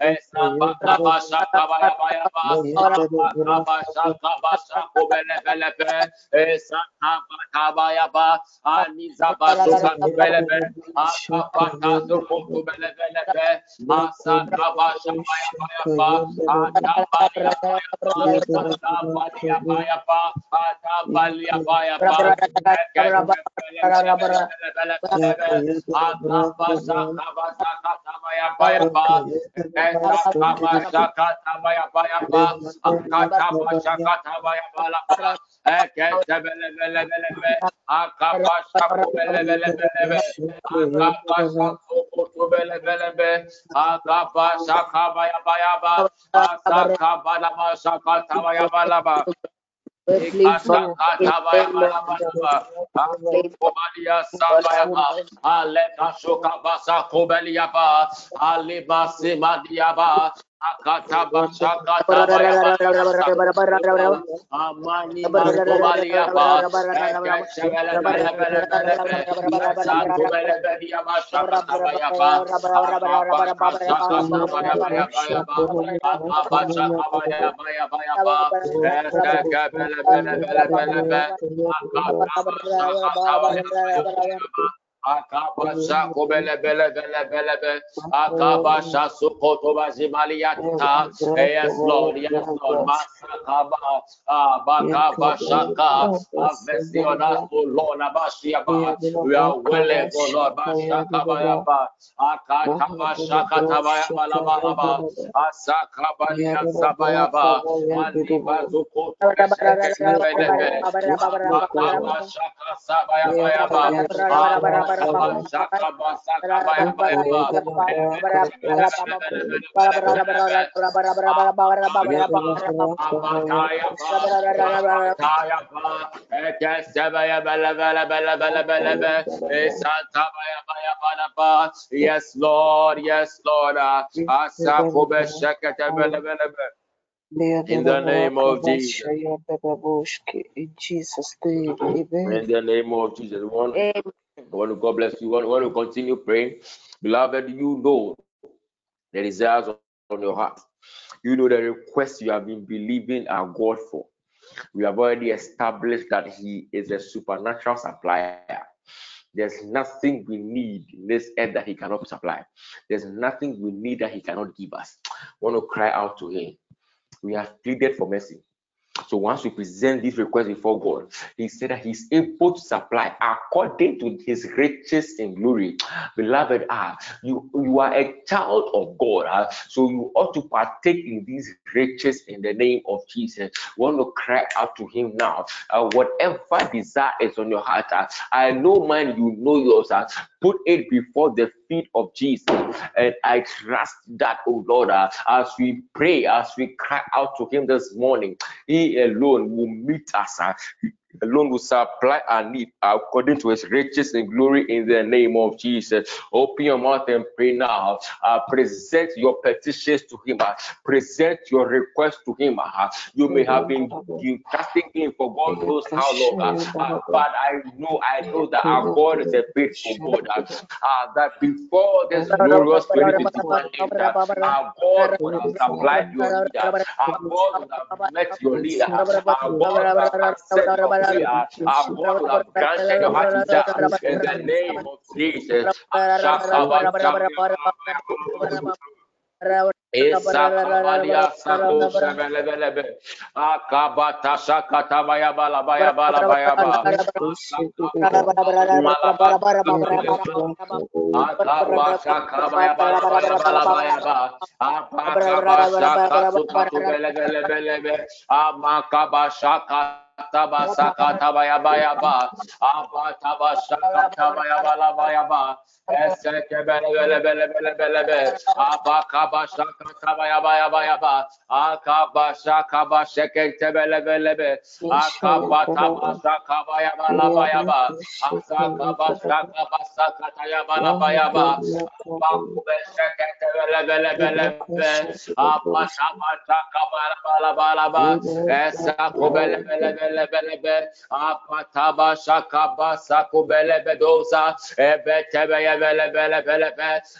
be Asata baya baya ba bele be bele bele be basha baya baya bala ba Maka basha suka tu bele bele be do Akataba shakataba ya amani makobalia ba ekeshebele bele bele bele bele satu bele bele ya ba shakataba ya ba akaba shakataba ya ba ya ba ya ba akaba shakataba ya ba ya ba ya ba ekeke bele bele bele bele bele akaba shakataba ya ba ya ba Akabasha kobele bele bele bele bele. Akabasha sukoto bazimaliata. Yes, Lord. Yes, Lord. Masakaba. Abakabashaka. Have mercy on us, O Lord. Abashiaba. We are willing, O Lord. Bashakabayaba. Akatabashaka tabayaba labalaba. Asakabania sabayaba. Alibazuko. Akabashaka sabayaba. Yes, Lord. Yes, Lord. In the name of Jesus. In Jesus' name, amen. In the name of Jesus. One, want to God bless you. Want, want to continue praying. Beloved, you know the desires on your heart. You know the requests you have been believing our God for. We have already established that He is a supernatural supplier. There's nothing we need in this earth that He cannot supply. There's nothing we need that He cannot give us. want to cry out to Him. We have pleaded for mercy. So once we present this request before God, He said that He's able to supply according to His riches in glory. Beloved, ah, you you are a child of God, ah, so you ought to partake in these riches in the name of Jesus. We want to cry out to Him now. Uh, whatever desire is on your heart, ah, I know mine, you know yours. Ah, put it before the feet of Jesus, and I trust that, oh Lord, ah, as we pray, as we cry out to Him this morning, He alone will meet us. Alone will supply our need according to his riches and glory in the name of Jesus. Open your mouth and pray now. Uh, present your petitions to him. Uh, present your request to him. Uh, you may have been trusting him for God knows how long. Uh, uh, but I know, I know that our God is a faithful God. Uh, uh, that before this glorious 2021 end, uh, our God will have supplied your our God would have met your need. Our God would have prayer. Our in the name of Jesus. Sakata tabasaka tabaya baya ba apa tabasaka tabaya bala baya ba eseke bele bele bele bele bele be apa kabasaka tabaya baya baya ba akabasaka baseke tebele bele be akaba tabasaka baya bala baya ba asaka basaka basaka taya bala baya ba apa kubeseke tebele bele bele be apa tabasaka bala bala bala ba esa kubele bele bele bele be apataba shakaba sakubele bedosa ebe tebe ye bele bele bele be abakaba shaba ya ba ya ba ya ba ya ba akaba shakaba sakaba ya ba la ba ya ba ekesebe ya bele bele bele bele bele be aba saba shakata ya ba ekesebe bele bele bele bele bele be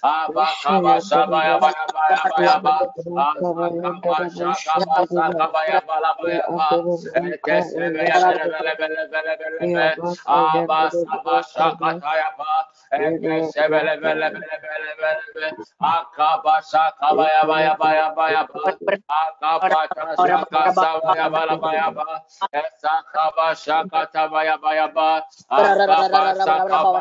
akaba shakaba ya ba ya ba ya ba ya ba akaba shakaba ya ba la ba ya ba Sakaba shakata baya baya ba. Akaba sakaba Akaba sakaba la bala bala ba. Eke sekete bele bele belebe akaba shakabaya bala bala badosa akaba la ba shekete bele belebe akaba shakabala bala bala badosa yes lord ba shekubaya ba akaba shakaba shakabaya ba akaba shakaba shakata baya baya ba Sakaba şakata baya baya ba. Sakaba sakaba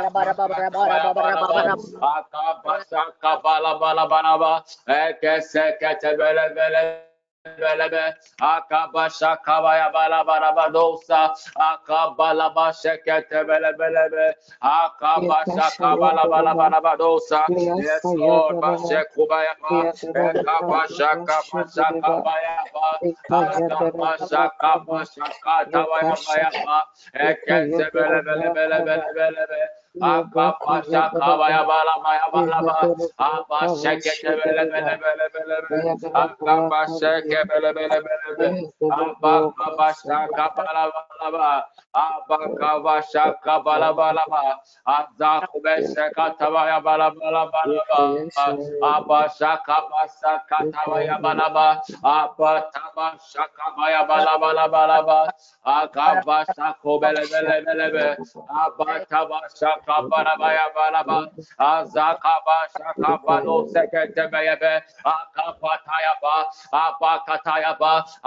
baya baya ba. Sakaba sakaba la ba la ba la ba. Eke sekete böyle böyle. Ba akaba shaka bele bele bele be aba taba shaka bala baya bala ba aza kaba shaka balo sekete bebe akaba taya ba aba kataya ba abakataya ba eseke bele bele bele bele bele akaba shaka ba akaba shako be bele bele be ba ekatu bele bele bele bele bele be asaka ba shaka ba ya badia ba amado ba sikanta ba ya ba esako be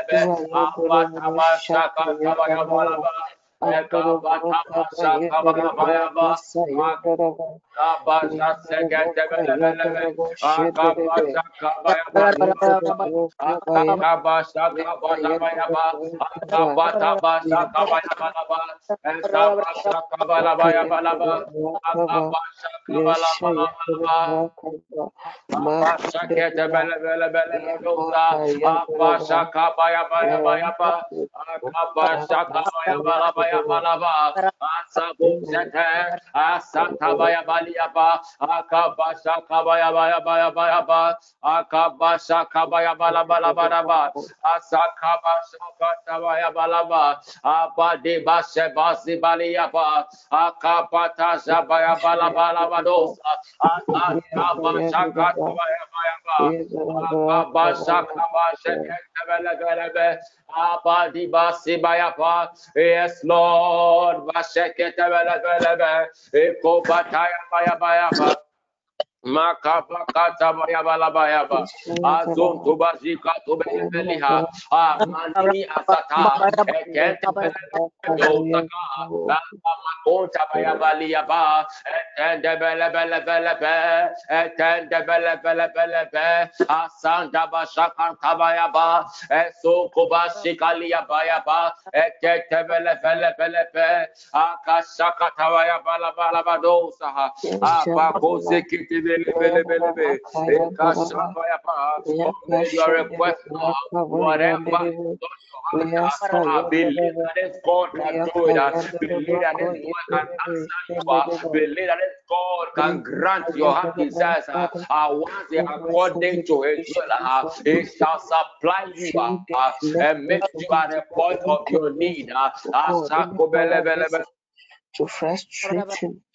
to be belebe abataba shaka kabaya balaba Akabasha kabaya balaba kabaya balaba balaba balaba kabaya kabaya balaba balaba Asabu sete Asatabaya baliaba Akabasha kabaya baya baya baya ba Akabasha kabaya bala bala bala ba Asakabasha katabaya balaba Abadi bashe basi baliaba Akabata zabaya bala bala badosa Akabasha katabaya baya ba Akabasha kabasha kebele belebe Abadi basi baya ba Yes Lord Bashekete bele belebe Eko bataya baya baya ba Makapakata baya bala baya ba azon to bazika to bele beliha ah manini asata ekete bele makonta baya balia ba etende bele bele bele be etende bele bele bele be asanda ba shakan tabaya ba eso koba shikalia baya ba ekete bele bele bele be akashaka tabaya bala bala ba dosa ha apa ko sekete your request, whatever God can that God answer you. God can grant your heart desires. Once according to His will, He shall supply you and make you at the point of your need. To frustrate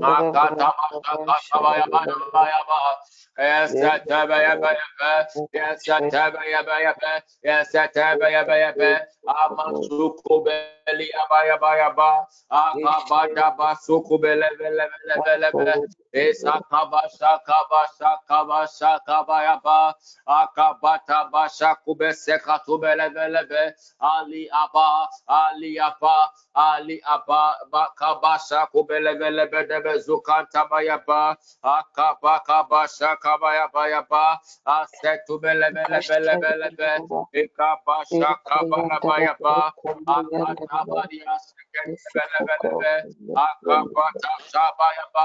Makata bashaka baya baya Yes, tebe yebe yebe. Yes, tebe yebe yebe. Yes, tebe yebe yebe. Amasuku beli yaba yaba yaba. Akabada basuku bele bele bele bele bele. Esa kabasha kabasha kabasha kabayaba. Akabata basha kubese katubele bele bele. Ali aba, Ali aba, Ali aba. Bakabasha kubele bele bele bele. Zukanta bayaba. Akabakabasha kabaya baya ba asetu bele bele bele bele be ikaba shaka bala baya ba akata bari asekete bele bele be akaba ta shabaya ba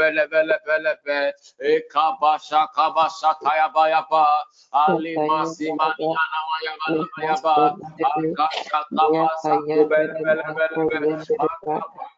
everything to pass and Yes, Amakadabasha Kabanabanaba Akabasha Kobezebelebe Aziko Zebeliaba Akatabaya Baya Balabaya Badabazu Sentabebe Akabadabasha Katawaya Bayaba Asakobelebelebelebe Ekabasha Kabasha Ali Abatabashaka bataya baya ba. ekesebele bele bele be baya baya ba akabasa kubele bele bele be akabashaka bazaka tubele bele be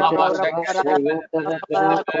akabashu kebele bele belosa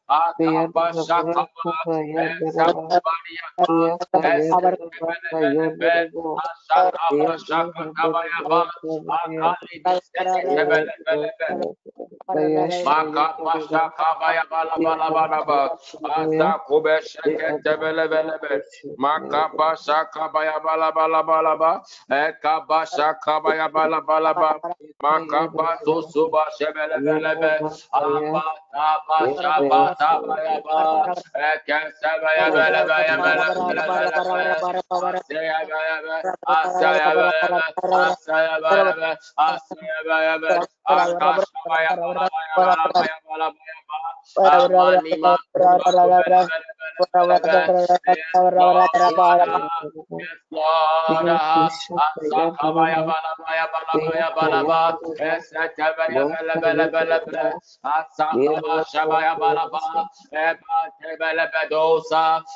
ta pasha Asaya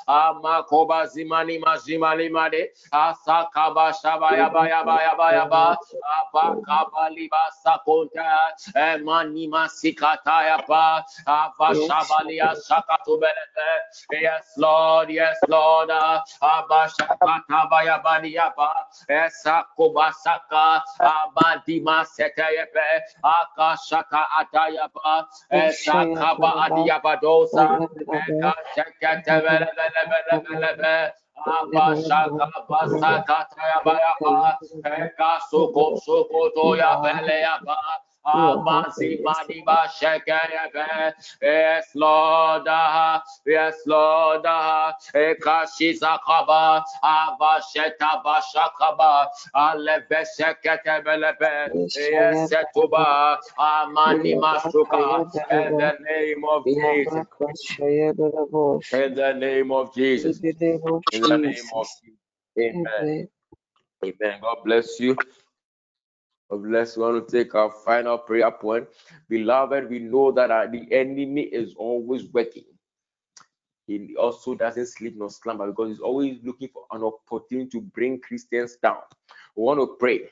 Amakoba zimani mazimali made asakaba shabaya baya baya baya ba. abakaba liba sakonta emani masikata ya pa avashabalia sakatu yes lord yes lord. Abashakata baya baya ba esakoba saka abadima seteyepe. Akashaka ataya pa esakaba adiabadosa. Ekashakata bele bele bele bele bele Abashaka basaka taya baya ba, eka soko soko toya bele ba, Amasi Maniba Shekerebe. Yes, Lord. Yes, Lord. Ekashiza Kaba. Abasheta Bashakaba. Alevesheketebelebe. Yes, Setuba. Amani Masuka. In the name of Jesus. In the name of Jesus. In the name of Jesus. Amen. Amen. God bless you. We want to take our final prayer point. Beloved, we know that uh, the enemy is always working. He also doesn't sleep nor slumber because he's always looking for an opportunity to bring Christians down. We want to pray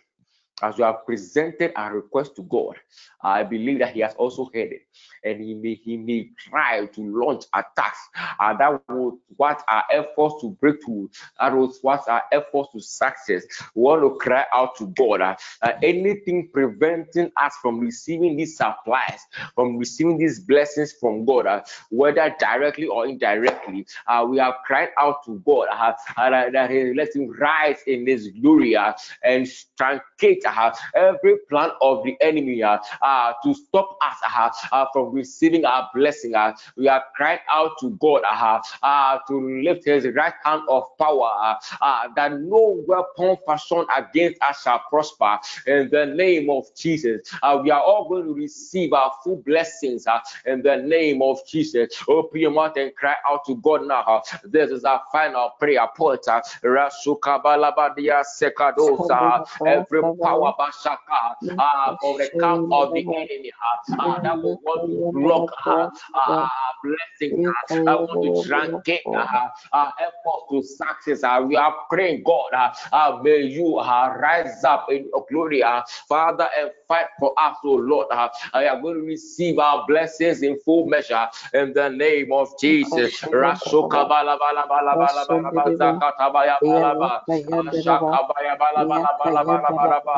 as we have presented our request to God, I believe that He has also heard it, and He may He may try to launch attacks, and that was what our efforts to breakthrough, that was what our efforts to success. We want to cry out to God. Uh, anything preventing us from receiving these supplies, from receiving these blessings from God, uh, whether directly or indirectly, uh, we have cried out to God uh, that He let Him rise in His glory and truncate uh, every plan of the enemy uh, uh, to stop us uh, uh, from receiving our blessing. Uh, we are crying out to God uh, uh, to lift his right hand of power uh, uh, that no weapon fashioned against us shall prosper. In the name of Jesus, uh, we are all going to receive our full blessings uh, in the name of Jesus. Open your mouth and cry out to God now. Uh, this is our final prayer point. Uh, every power power bashaka uh, of the camp of the enemy uh, that will want to block uh, uh, blessing, uh, uh, want to truncate uh, uh, effort to success. Uh, we are praying, God, uh, uh, may you uh, rise up in your glory, uh, Father, and fight for us, oh Lord. Uh, I am going to receive our blessings in full measure in the name of Jesus. Rashuka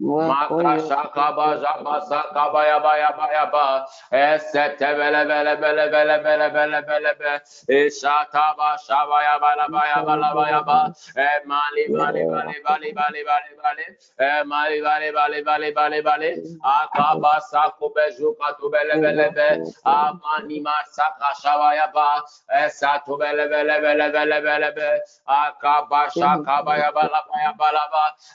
bele bele bele bele Makashaka baja basaka baya baya baya ba esete bele bele bele bele bele bele bele be ishata ba shabaya bala baya bala baya ba e mali bali bali bali bali bali e mali bali bali bali bali bali akaba saku beju katu bele bele amani masaka shabaya ba esatu bele bele akaba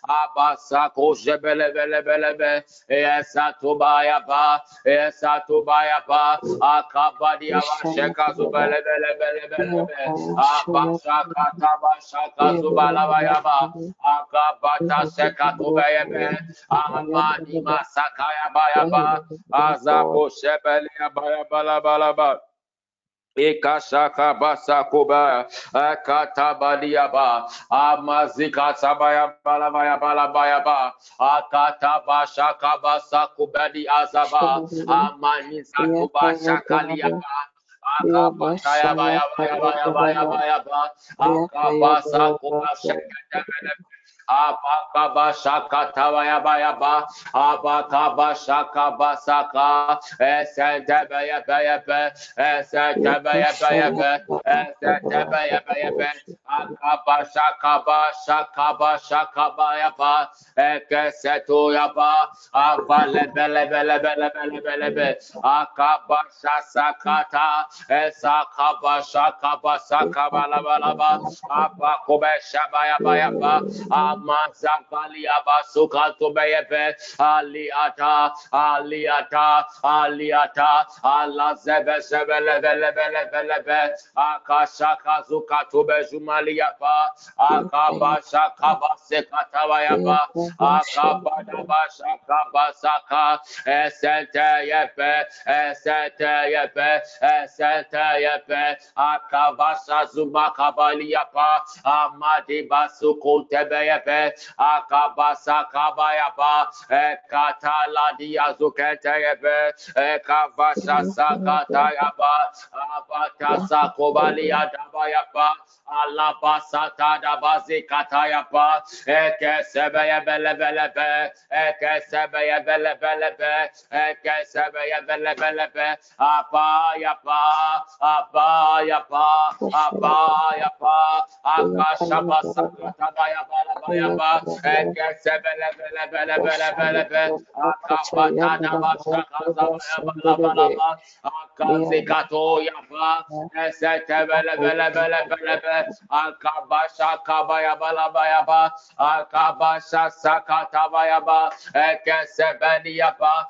abasako jebe bele bele bele be. Esa tobaya ba esa tobaya ba akabadi aba sheka zubele bele bele bele be. aba shaka taba shaka zubala baya ba. Akabata sheka tobaya be. Amani masaka ya baya ba. Azako shebele ya baya bala bala ba Ikashaka basakoba akatabaliaba amazika sabaya balabaya balabaya ba akata bashaka basakubadi azaba amaniza kuba shakaliaba akabashaya baya baya baya baya baya ba akabasa kuba shakata Abakaba shaka tawaya baya ba. Abakaba shaka basaka. Esente baya baya be. Esente baya baya be. Esente baya baya be. Akaba shaka ba shaka ba shaka baya ba. Ekeseto ya ba. Avale bele bele bele bele bele be. Akaba shasakata. Esakaba shaka ba saka bala bala ba. Abakobe shabaya baya ba. Amazakali abasuka tobeyebe aliata aliata aliata ala zebe zebe lebe lebe lebe lebe akashaka zuka tobe jumalia pa akabasha kabase katawaya pa akabada basha kabasaka esente yepe esente yepe esente yepe. Akabasha zuma kabalia pa amadi basuko tebeyebe akabasa kabayaba ekatala diazuketeyebe ekavasha sakatayaba abatasa kobalia dabayaba alabasata dabazi katayaba ekesebeye belebelebe ekesebeye belebelebe ekesebeye belebelebe abayaba abayaba abayaba akashabasa kabayaba yapa esete bele bele bele bele be akabaşa kabaya bala baya ba akabaşa sakata baya ba ekesebeni yapa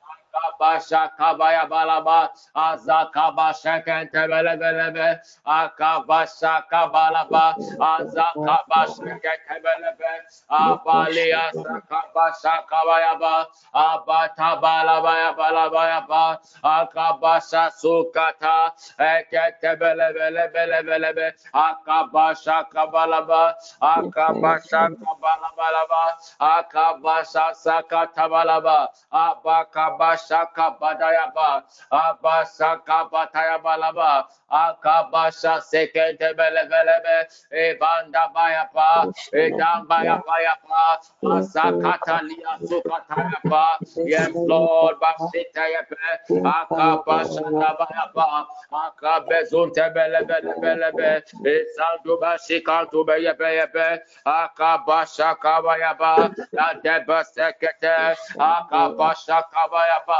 balaba, asaka balaba shaka doba sekete bele bele be, asaka basha katabaya balaba, akabasha kabala balaba, Akabasha kabaya balaba azakabasha kentebele belebe akabasha kabalaba azakabasha kentebelebe abali asakabasha kabayaba abatabalaba ya balaba ya ba akabasha sukata eketebele bele bele belebe akabasha kabalaba akabasha kabalabalaba akabasha sakatabalaba abakabasha Abashaka Badayaba, Abashaka Batayabalaba, Akabasha Sekente Belebelebe, Ebanda Bayapa, Edam Bayapa, Asakatalia Sukatayapa, yes, Lord, Basitayape, Akabasha Bayapa, Akabezunte Belebelebe, Esandu Bashikantu Bayebe, Akabasha Kabayaba, Adeba Sekete, Akabasha Kabayaba.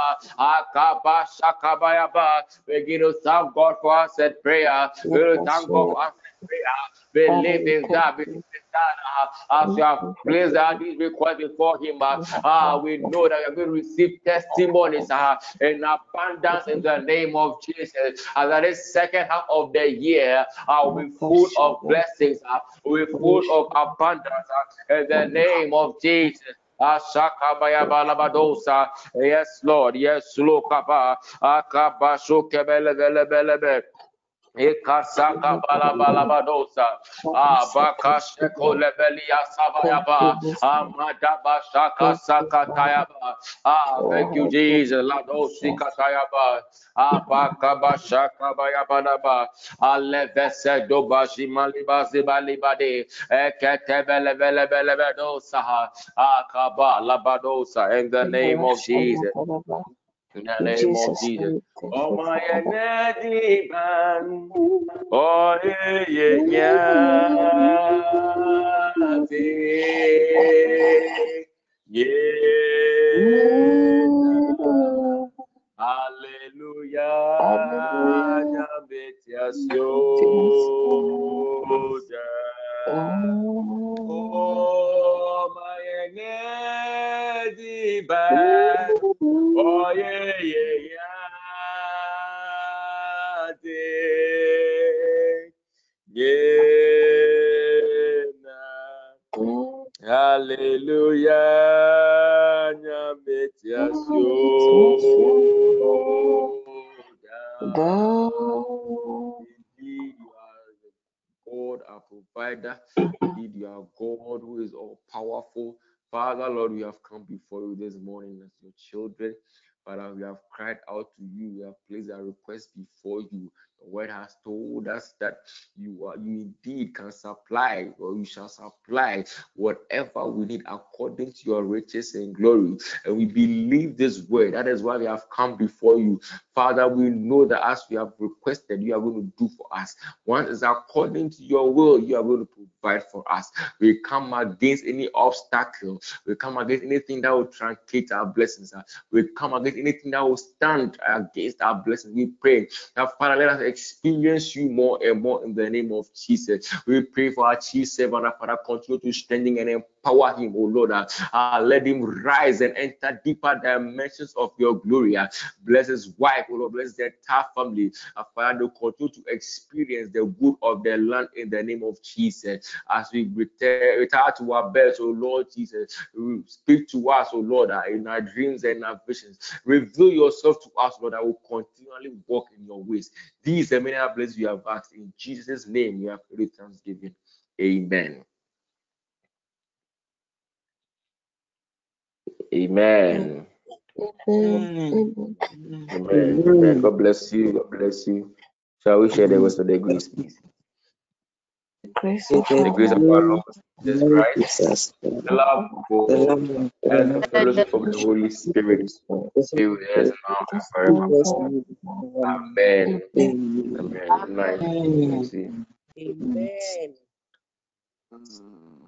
Shakabayaba. Begin to thank God for us at prayer. We will thank God for us at prayer. Believe in that. Believe in that. Uh, as you have placed uh, these requests before Him, uh, uh, we know that we are going to receive testimonies uh, in abundance in the name of Jesus. As that is second half of the year, uh, will be full of blessings, uh, will full of abundance uh, in the name of Jesus. Ashakabaya balabadosa. Yes, Lord. Yes, Lokaba. Akabasho kebele bele bele bele. Ekasaka balabalabadosa. Abakasheko lebelia sabayaba. Amadaba shaka sakatayaba. Ah, thank you, Jesus. Ladosi katayaba. Abakaba shaka bayabanaba. Alevese dobashi malibazi balibade. Eketebele bele bele bedosa. Akaba labadosa. In the name of Jesus. In the name of Jesus. Oh my enediban. Oh yeah yeah yeah. Hallelujah. Oh my enediban. Oh yeah, Aleluya God. You are God, our provider. Indeed, you are God who is all powerful. Father, Lord, we have come before you this morning as your children. Father, we have cried out to you. We have placed our request before you. Word has told us that you are you indeed can supply or you shall supply whatever we need according to your riches and glory. And we believe this word. That is why we have come before you. Father, we know that as we have requested, you are going to do for us. One is according to your will, you are going to provide for us. We come against any obstacle. We come against anything that will truncate our blessings. We come against anything that will stand against our blessings. We pray that Father, let us experience you more and more in the name of Jesus. We pray for our chief servant, Father, continue to strengthen and empower him, oh Lord. Uh, let him rise and enter deeper dimensions of your glory. Uh, bless his wife, oh Lord, bless their entire family. Uh, Father, continue to experience the good of their land in the name of Jesus. As we retire to our beds, oh Lord Jesus, speak to us, oh Lord, uh, in our dreams and our visions. Reveal yourself to us, Lord. I will continually walk in your ways. These are many blessings we have asked. In Jesus' name, we have prayed thanksgiving. Amen. Amen. Amen. Amen. Amen. God bless you. God bless you. Shall we share the rest of the grace, please? The grace of, the grace of our Lord Jesus Christ, the love of God, and the fellowship of the Holy Spirit be with us now and forevermore. Amen. Amen. Amen. Amen. Amen. Mm.